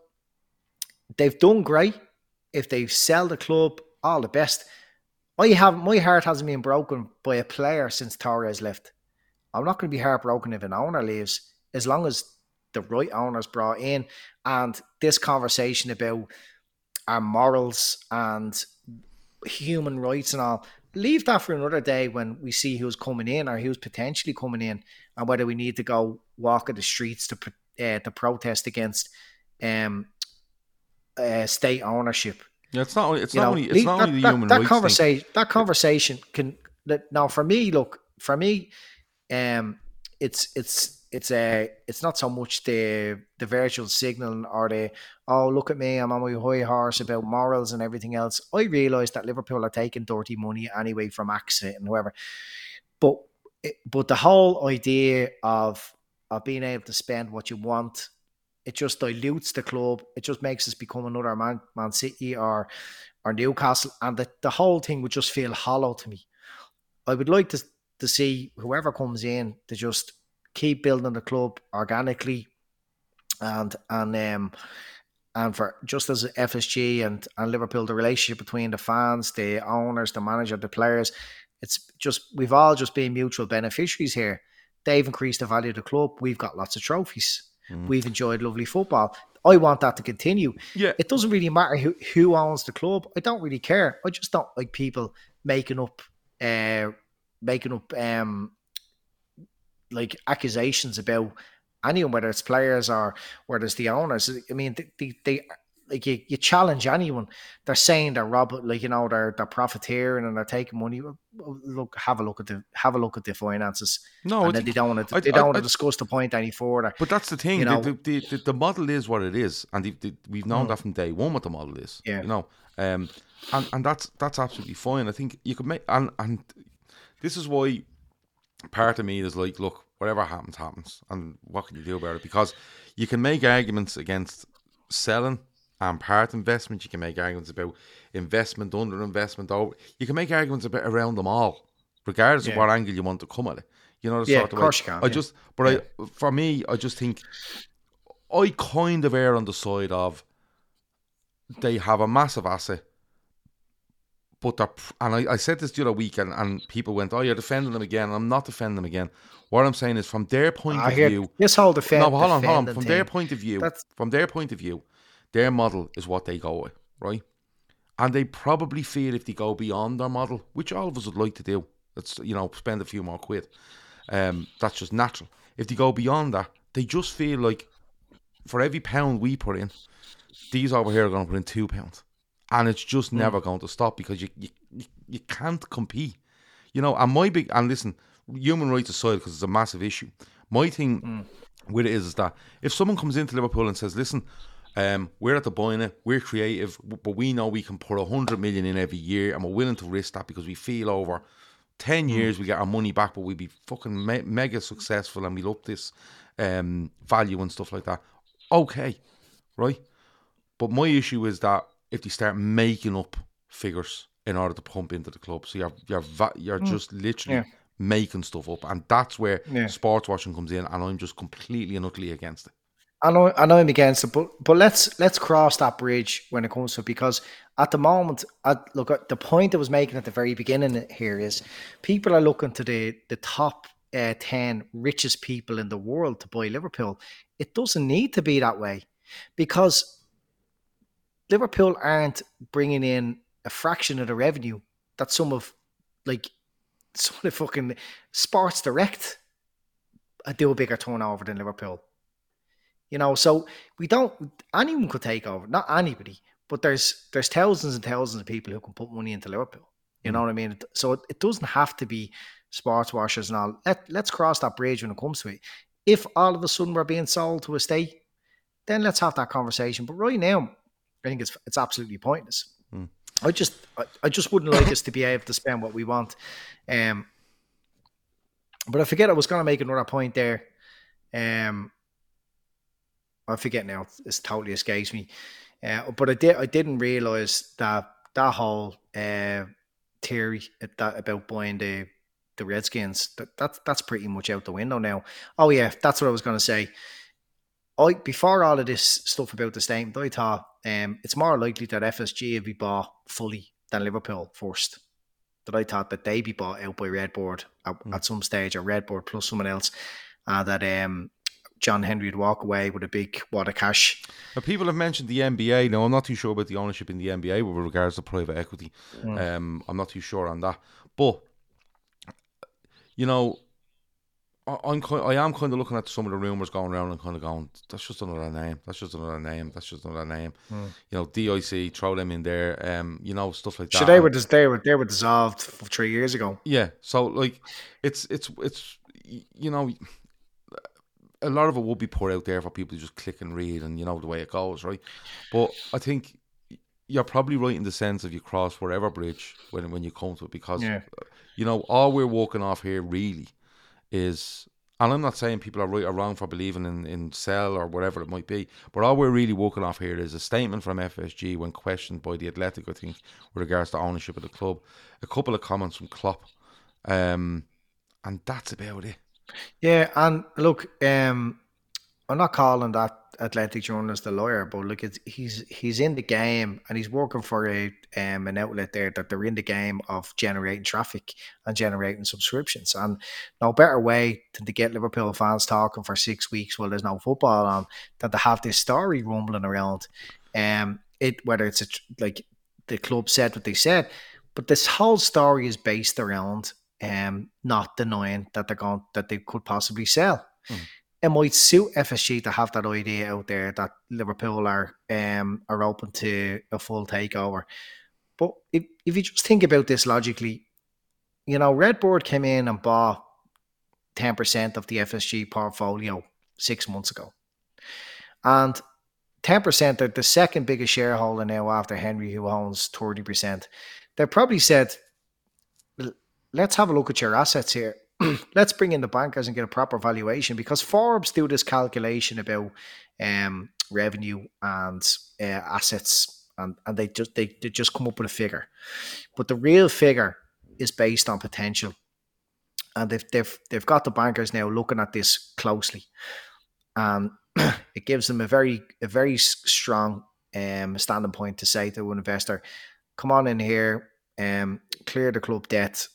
they've done great. If they sell the club, all the best. I have my heart hasn't been broken by a player since Torres left. I'm not going to be heartbroken if an owner leaves, as long as the right owner's brought in and this conversation about our morals and human rights and all leave that for another day when we see who's coming in or who's potentially coming in and whether we need to go walk in the streets to uh, to protest against um uh, state ownership Yeah, it's not. It's you not know, only. It's not that, only the that, human that rights thing. conversation. That conversation can. That now for me, look for me, um, it's it's it's a it's not so much the the virtual signal or the oh look at me I'm on my high horse about morals and everything else. I realise that Liverpool are taking dirty money anyway from AXA and whoever, but eh, but the whole idea of of being able to spend what you want, it just dilutes the club. It just makes us become another Man Man City or or Newcastle, and the, the whole thing would just feel hollow to me. I would like to to see whoever comes in to just keep building the club organically and and um and for just as FSG and, and Liverpool, the relationship between the fans, the owners, the manager, the players, it's just we've all just been mutual beneficiaries here. They've increased the value of the club. We've got lots of trophies. Mm. We've enjoyed lovely football. I want that to continue. Yeah. It doesn't really matter who, who owns the club. I don't really care. I just don't like people making up uh making up um like accusations about anyone, whether it's players or whether it's the owners. I mean, they, they, they like you, you challenge anyone. They're saying they're rob, like you know, they're they're profiteering and they're taking money. Look, have a look at the have a look at the finances. No, and then they don't want to. They I, don't want to discuss the point any further. But that's the thing. You know, the, the, the, the, model is what it is, and the, we've known mm. that from day one. What the model is, yeah. You know, um, and and that's that's absolutely fine. I think you could make and and this is why part of me is like, look, whatever happens, happens. And what can you do about it? Because you can make arguments against selling and part investment. You can make arguments about investment, under investment. Over. You can make arguments about around them all, regardless yeah. of what angle you want to come at it. You know, the yeah, sort of, of course can, I yeah. just, but. I, for me, I just think I kind of err on the side of they have a massive asset but they're, and I, I said this the other week, and, and people went, "Oh, you're defending them again." I'm not defending them again. What I'm saying is, from their point I of view, this whole defend. No, hold on, hold on. From their point of view, That's... from their point of view, their model is what they go with, right? And they probably feel if they go beyond their model, which all of us would like to do, let's you know spend a few more quid. Um, that's just natural. If they go beyond that, they just feel like for every pound we put in, these over here are going to put in two pounds and it's just mm. never going to stop because you, you you can't compete. You know, and my big and listen, human rights aside, because it's a massive issue. My thing mm. with it is, is that if someone comes into Liverpool and says, "Listen, um, we're at the buying it, we're creative, but we know we can put a hundred million in every year, and we're willing to risk that because we feel over." 10 mm. years we get our money back but we'd be fucking me- mega successful and we love this um, value and stuff like that okay right but my issue is that if they start making up figures in order to pump into the club. So you're you're you're mm. just literally yeah. Making stuff up, and that's where yeah. sports washing comes in. And I'm just completely and utterly against it. I know, I know I'm against it, but but let's let's cross that bridge when it comes to it because at the moment, at, look at the point I was making at the very beginning here is people are looking to the the top uh, ten richest people in the world to buy Liverpool. It doesn't need to be that way because Liverpool aren't bringing in a fraction of the revenue that some of like some of the fucking Sports Direct do a bigger turnover than Liverpool. You know, so we don't anyone could take over, not anybody, but there's there's thousands and thousands of people who can put money into Liverpool. You know mm. what I mean? So it, it doesn't have to be sports washers and all. Let let's cross that bridge when it comes to it. If all of a sudden we're being sold to a state, then let's have that conversation. But right now, I think it's it's absolutely pointless. Mm. I just I, I, just wouldn't like us to be able to spend what we want. Um, but I forget I was going to make another point there. Um, I forget now. It's totally escapes me. Uh, but I did I didn't realize that that whole uh, theory that about buying the the Redskins that, that that's pretty much out the window now. Oh yeah, that's what I was going to say. I before all of this stuff about the statement, I thought um, it's more likely that FSG will be bought fully than Liverpool first. That I thought that they'd be bought out by Redbird at, mm. at some stage, or Redbird plus someone else, and that um, John Henry would walk away with a big wad of cash. But people have mentioned the NBA. Now, I'm not too sure about the ownership in the NBA with regards to private equity. Mm. Um, I'm not too sure on that. But, you know, I'm kind, I am kind of looking at some of the rumors going around and kind of going, that's just another name. That's just another name. That's just another name. Mm. You know, DIC, throw them in there. Um, you know, stuff like that. So they were just they were they were dissolved three years ago. Yeah. So like, it's it's it's you know, a lot of it will be put out there for people to just click and read, and you know the way it goes, right? But I think you're probably right in the sense of you cross whatever bridge when when you come to it, because Yeah. you know all we're walking off here really is. And I'm not saying people are right or wrong for believing in, in sell or whatever it might be, but all we're really walking off here is a statement from FSG when questioned by the Athletic, I think, with regards to ownership of the club. A couple of comments from Klopp, um, and that's about it. Yeah, and look, um, I'm not calling that athletic journalist a lawyer, but look, it's, he's he's in the game and he's working for a um, an outlet there that they're in the game of generating traffic and generating subscriptions, and no better way than to get Liverpool fans talking for six weeks while there's no football on than to have this story rumbling around. Um, it whether it's a, like the club said what they said, but this whole story is based around um, not denying that they're going that they could possibly sell. Mm. It might suit FSG to have that idea out there that Liverpool are um, are open to a full takeover. But if, if you just think about this logically, you know, RedBird came in and bought ten percent of the FSG portfolio six months ago, and ten percent are the second biggest shareholder now after Henry, who owns thirty percent. They probably said, "Let's have a look at your assets here. [CLEARS THROAT] Let's bring in the bankers and get a proper valuation." Because Forbes do this calculation about um, revenue and uh, assets, and, and they just they, they just come up with a figure, but the real figure is based on potential, and they've they've they've got the bankers now looking at this closely, and [CLEARS THROAT] it gives them a very a very strong um, standing point to say to an investor, "Come on in here, um, clear the club debt,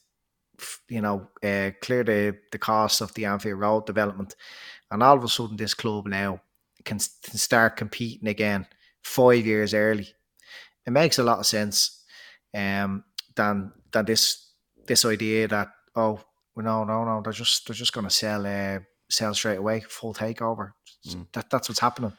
you know, uh, clear the the costs of the Anfield Road development, and all of a sudden this club now can, can start competing again five years early. It makes a lot of sense, um, than than this this idea that oh no no no they're just they're just going to sell uh, sell straight away full takeover. That that's what's happening.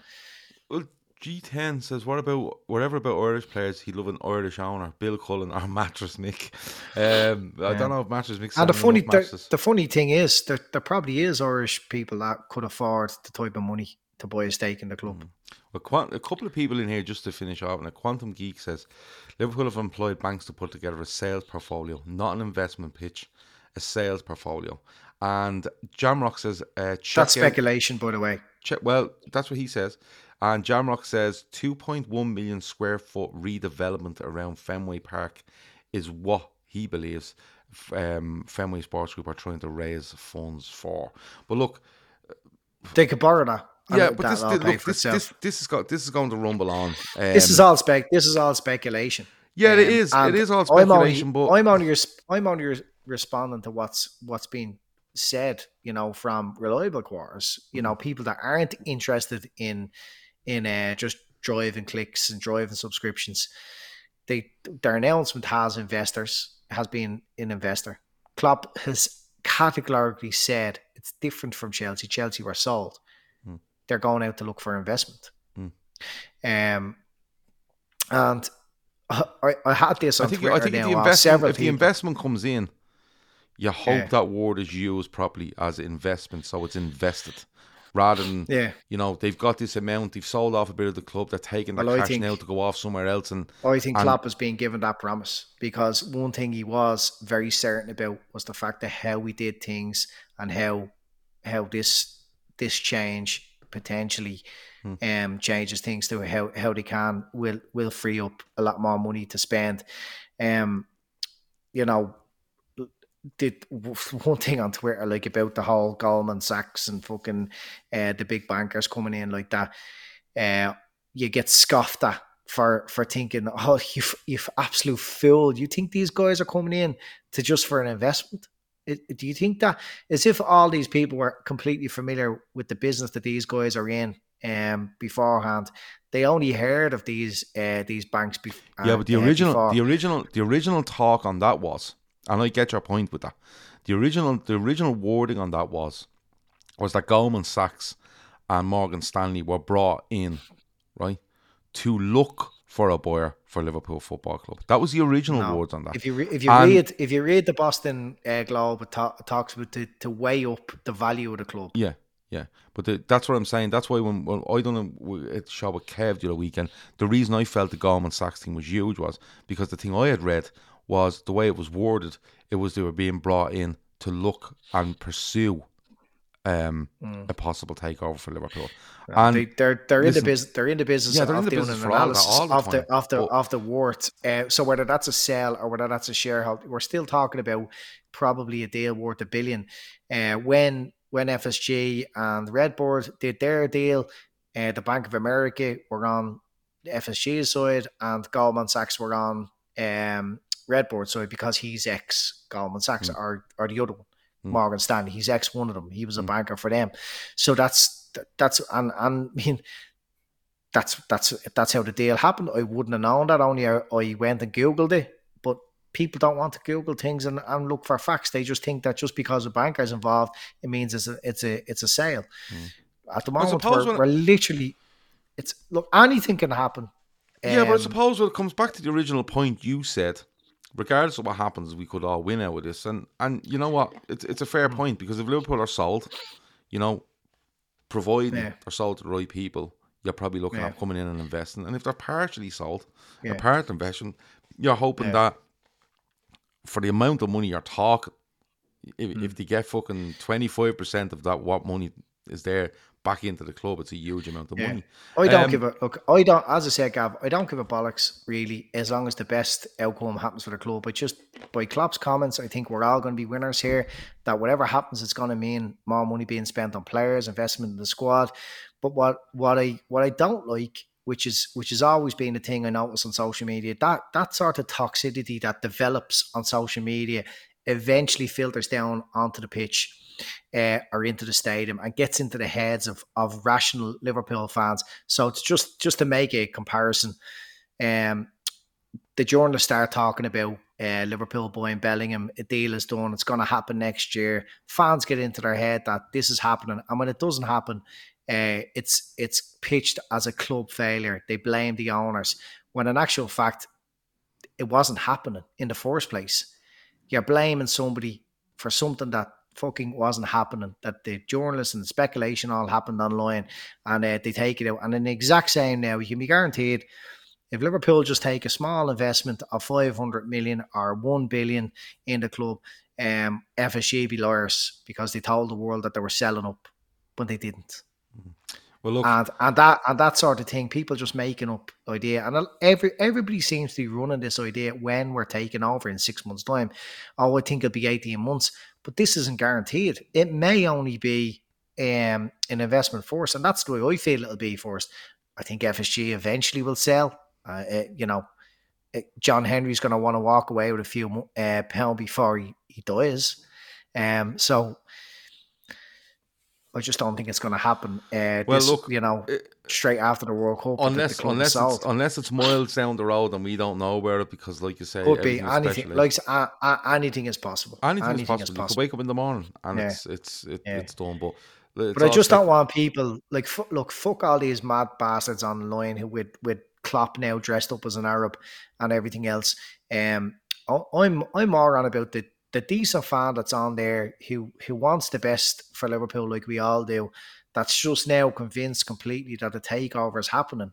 Well, G10 says, what about whatever about Irish players? He'd love an Irish owner, Bill Cullen or [LAUGHS] Mattress Nick. Um, I don't know if Mattress Nick's And the funny the, the funny thing is there there probably is Irish people that could afford the type of money to buy a stake in the club. Well, Quant- a couple of people in here just to finish off. And a Quantum Geek says Liverpool have employed banks to put together a sales portfolio, not an investment pitch, a sales portfolio. And Jamrock says, uh, check That's out- speculation, by the way. check, well, that's what he says. And Jamrock says 2.1 million square foot redevelopment around Fenway Park is what he believes um, Fenway Sports Group are trying to raise funds for. But look, They could borrow that. yeah, but this, that'll all pay look, this, itself. this, this is got this is going to rumble on. Um, this is all spec. This is all speculation. yeah, it Um, is. It is all I'm only- speculation, but I'm only res- I'm only res- responding to what's what's being said. You know, from reliable quarters. You know, people that aren't interested in in uh, just driving clicks and driving subscriptions. They their announcement has investors has been an investor. Klopp has categorically said it's different from Chelsea. Chelsea were sold. Hmm. They're going out to look for investment. Hmm. Um, and I, I had this I think Twitter I think if now. the investment if the investment comes in, you hope Yeah. that word is used properly as investment, so it's invested. Rather than Yeah. you know, they've got this amount, they've sold off a bit of the club, they're taking their Well, cash think- now to go off somewhere else and I think And- Klopp has been given that promise because one thing he was very certain about was the fact that how we did things and how how this this change potentially Hmm. um changes things to how how they can will will free up a lot more money to spend. Um, you know, did [LAUGHS] one thing on Twitter like about the whole Goldman Sachs and fucking uh, the big bankers coming in like that. Uh, you get scoffed at for for thinking, oh, you you absolute fool! You think these guys are coming in to just for an investment? Do you think that as if all these people were completely familiar with the business that these guys are in um, beforehand? They only heard of these uh, these banks. Bef- Yeah, but the uh, original, before. the original, the original talk on that was, and I get your point with that. The original, the original wording on that was, was that Goldman Sachs and Morgan Stanley were brought in, right, to look for a buyer for Liverpool Football Club. That was the original No. words on that. If you re- if you And- read if you read the Boston uh, Globe, it, ta- it talks about to, to weigh up the value of the club. yeah, Yeah, but the, that's what I'm saying. That's why when, when I done a, a show with Kev the other weekend, the reason I felt the Goldman Sachs thing was huge was because the thing I had read was the way it was worded. It was they were being brought in to look and pursue um, a possible takeover for Liverpool. And they, they're they're in the business. They're in the business Yeah, of the doing business an for all that, analysis the of the of the But- of the worth. Uh, so whether that's a sell or whether that's a shareholder, we're still talking about probably a deal worth a billion. Uh, when when FSG and Red RedBird did their deal, uh, the Bank of America were on the FSG's side, and Goldman Sachs were on um, RedBird side because he's ex Goldman Sachs or or the other one. Mm. Morgan Stanley, he's ex one of them. He was a Mm. banker for them, so that's that's and and [LAUGHS] I mean that's that's that's how the deal happened. I wouldn't have known that. Only I, I went and googled it. But people don't want to Google things and, and look for facts. They just think that just because a banker is involved, it means it's a it's a it's a sale. At the moment, suppose we're, when- we're literally it's look anything can happen. Yeah, but I Um, suppose when it comes back to the original point you said, regardless of what happens, we could all win out of this. And and you know what? It's it's a Hmm. fair point because if Liverpool are sold, you know, providing Yeah. they're sold to the right people, you're probably looking Yeah. at coming in and investing. And if they're partially sold, a Yeah. part investment, you're hoping Yeah. that for the amount of money you're talking, if, Hmm. if they get fucking twenty five percent of that what money is there back into the club, it's a huge amount of Yeah. money. I don't Um, give a look. I don't, as I said, Gav. I don't give a bollocks really, as long as the best outcome happens for the club. But just by Klopp's comments, I think we're all going to be winners here. That whatever happens, it's going to mean more money being spent on players, investment in the squad. But what what I what I don't like, which is which has always been a thing I notice on social media, that that sort of toxicity that develops on social media eventually filters down onto the pitch uh, or into the stadium and gets into the heads of, of rational Liverpool fans. So it's just just to make a comparison, um, the journalists start talking about uh, Liverpool buying Bellingham, a deal is done, it's going to happen next year. Fans get into their head that this is happening, and when it doesn't happen, uh, it's it's pitched as a club failure. They blame the owners when in actual fact it wasn't happening in the first place. You're blaming somebody for something that fucking wasn't happening. That the journalists and the speculation all happened online, and uh, they take it out. And in the exact same now, you can be guaranteed if Liverpool just take a small investment of 500 million or 1 billion in the club, um, FSG be lawyers because they told the world that they were selling up, but they didn't. Well, look, And and that and that sort of thing, people just making up idea, and every everybody seems to be running this idea when we're taking over in six months' time. Oh, I think it'll be eighteen months, but this isn't guaranteed. It may only be um, an investment first, and that's the way I feel it'll be for us. I think FSG eventually will sell. Uh, it- you know, it- John Henry's going to want to walk away with a few uh, pound before he, he dies. Um, so I just don't think it's going to happen. Uh, Well, this, look, you know, uh, straight after the World Cup, unless unless it's, unless it's miles down the road and we don't know about it because, like you say, could be anything. Like uh, uh, anything is possible. anything, is possible. You could wake up in the morning and Yeah. it's it's it, Yeah. it's done. But it's But I just don't want people like fu- look. Fuck all these mad bastards online who with with Klopp now dressed up as an Arab and everything else. Um, I'm I'm more on about the the decent fan that's on there who who wants the best for Liverpool, like we all do. That's just now convinced completely that the takeover is happening.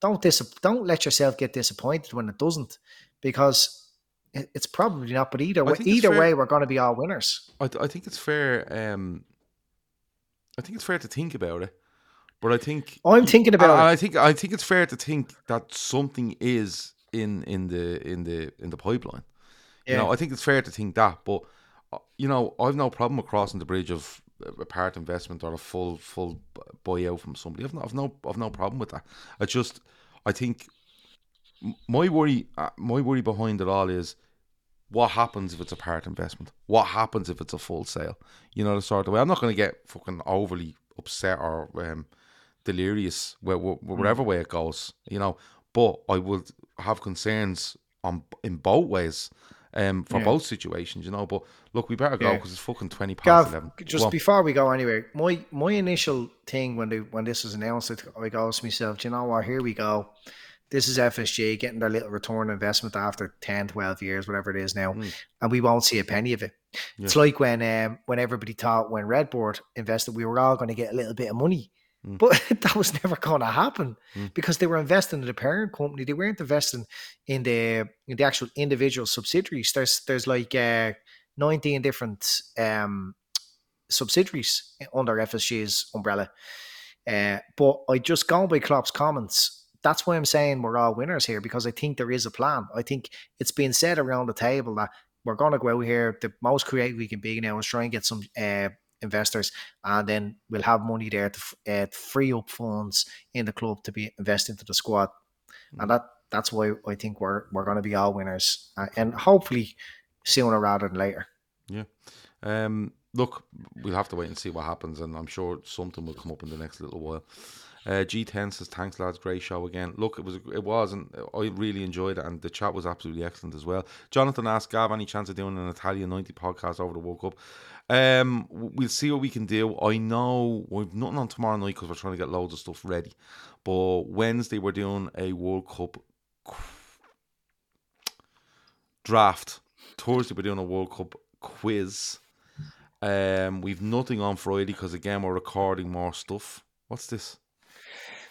Don't dis- don't let yourself get disappointed when it doesn't, because it- it's probably not. But either way, either way, we're going to be all winners. I, th- I think it's fair. Um, I think it's fair to think about it, but I think I'm thinking about I, it. I think I think it's fair to think that something is in in the in the in the pipeline. You know, Yeah. I think it's fair to think that, but uh, you know, I've no problem with crossing the bridge of a part investment or a full full buyout from somebody. I've no, I've no, I've no problem with that. I just, I think my worry, uh, my worry behind it all is what happens if it's a part investment. What happens if it's a full sale? You know, the sort of way. I'm not going to get fucking overly upset or um, delirious wh- wh- whatever way it goes. You know, but I would have concerns on in both ways. Um, for Yeah. both situations, you know, but look, we better go Yeah. because it's fucking twenty past Gav, eleven. just Well, before we go anywhere, my my initial thing when they when this was announced, I goes to myself, "Do you know what? Here we go. This is FSG getting their little return on investment after 10, 12 years, whatever it is now, Mm. and we won't see a penny of it It's like when um, when everybody thought when RedBird invested, we were all going to get a little bit of money. Mm. But [LAUGHS] that was never going to happen Mm. because they were investing in the parent company. They weren't investing in the in the actual individual subsidiaries. There's there's like uh, 19 different um, subsidiaries under FSG's umbrella. Uh, but I just gone by Klopp's comments. That's why I'm saying we're all winners here because I think there is a plan. I think it's been said around the table that we're going to go out here. The most creative we can be now is try and get some uh, investors, and then we'll have money there to, uh, to free up funds in the club to be invested into the squad, and that that's why I think we're we're going to be all winners, uh, and hopefully sooner rather than later. Yeah. Um, look, we'll have to wait and see what happens, and I'm sure something will come up in the next little while. Uh, G10 says, "Thanks, lads. Great show again. Look, it was it was, and I really enjoyed it, and the chat was absolutely excellent as well." Jonathan asked, "Gav, any chance of doing an Italia 90 podcast over the World Cup?" Um, we'll see what we can do. I know we've nothing on tomorrow night because we're trying to get loads of stuff ready, but Wednesday we're doing a World Cup draft. Thursday we're doing a World Cup quiz. Um, we've nothing on Friday because again we're recording more stuff. What's this?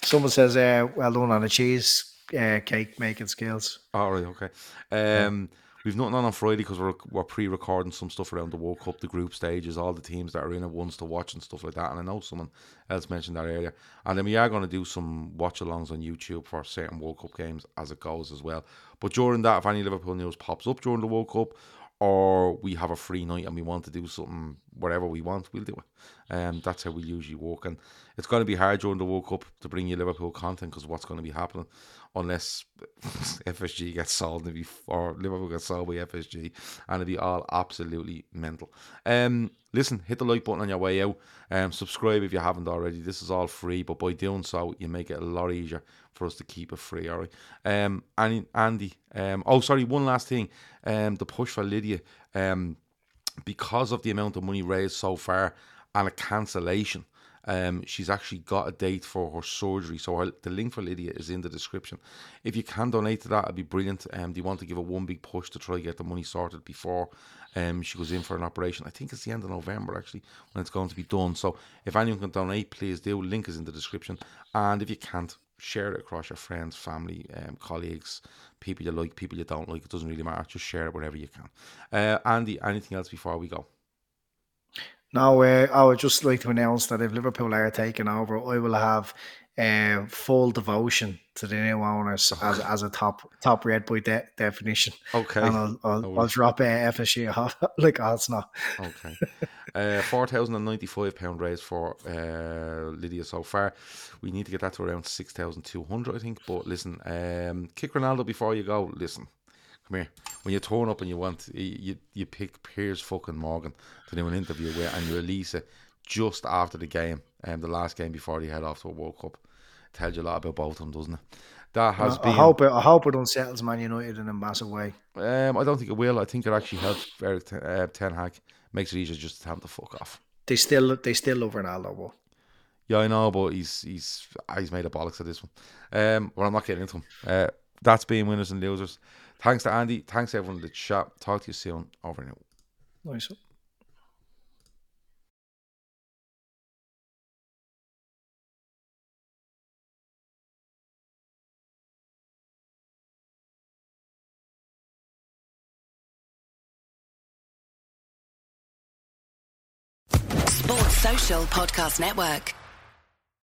Someone says, uh, "Well done on the cheese uh, cake making skills." All right, okay. Um, we've nothing on on Friday because we're we're pre-recording some stuff around the World Cup, the group stages, all the teams that are in it, ones to watch and stuff like that. And I know someone else mentioned that earlier. And then we are going to do some watch-alongs on YouTube for certain World Cup games as it goes as well. But during that, if any Liverpool news pops up during the World Cup, or we have a free night and we want to do something, whatever we want, we'll do it. Um, that's how we usually work. And it's going to be hard during the World Cup to bring you Liverpool content because what's going to be happening unless [LAUGHS] FSG gets sold maybe or Liverpool gets sold by FSG and it'll be all absolutely mental. Um, listen, hit the like button on your way out. Um, subscribe if you haven't already. This is all free, but by doing so, you make it a lot easier for us to keep it free. All right. Um, Andy, Andy. Um, oh, sorry. One last thing. Um, the push for Lydia. Um, because of the amount of money raised so far and a cancellation. Um, she's actually got a date for her surgery, so her, the link for Lydia is in the description. If you can donate to that, it'd be brilliant. Um, do you want to give it one big push to try to get the money sorted before um, she goes in for an operation? I think it's the end of November actually when it's going to be done. So if anyone can donate, please do. Link is in the description, and if you can't, share it across your friends, family, um, colleagues, people you like, people you don't like. It doesn't really matter. Just share it wherever you can. Uh, Andy, anything else before we go? Now, uh, I would just like to announce that if Liverpool are taking over, I will have uh, full devotion to the new owners [LAUGHS] as, as a top top red boy de- definition. Okay. And I'll, I'll, I'll drop uh, FSG [LAUGHS] off like oh, it's not. Okay. Uh, four thousand and ninety-five pound raise for uh, Lydia so far. We need to get that to around six thousand two hundred, I think. But listen, um, kick Ronaldo before you go. Listen, come here. When you turn up and you want, you you, pick Piers fucking Morgan to do an interview with, and you release it just after the game, um, the last game before they head off to a World Cup. Tells you a lot about both of them, doesn't it? That has I, been. I hope it, I hope it unsettles Man United in a massive way. Um, I don't think it will. I think it actually helps Eric Ten, uh, Ten Hag. Makes it easier just to tell him to fuck off. They still they still love Ronaldo, but Yeah, I know, but he's he's he's made a bollocks of this one. Um, well, I'm not getting into him. Uh, that's being winners and losers. Thanks to Andy. Thanks to everyone in the chat. Talk to you soon. Over now. nice. Sports Social Podcast Network.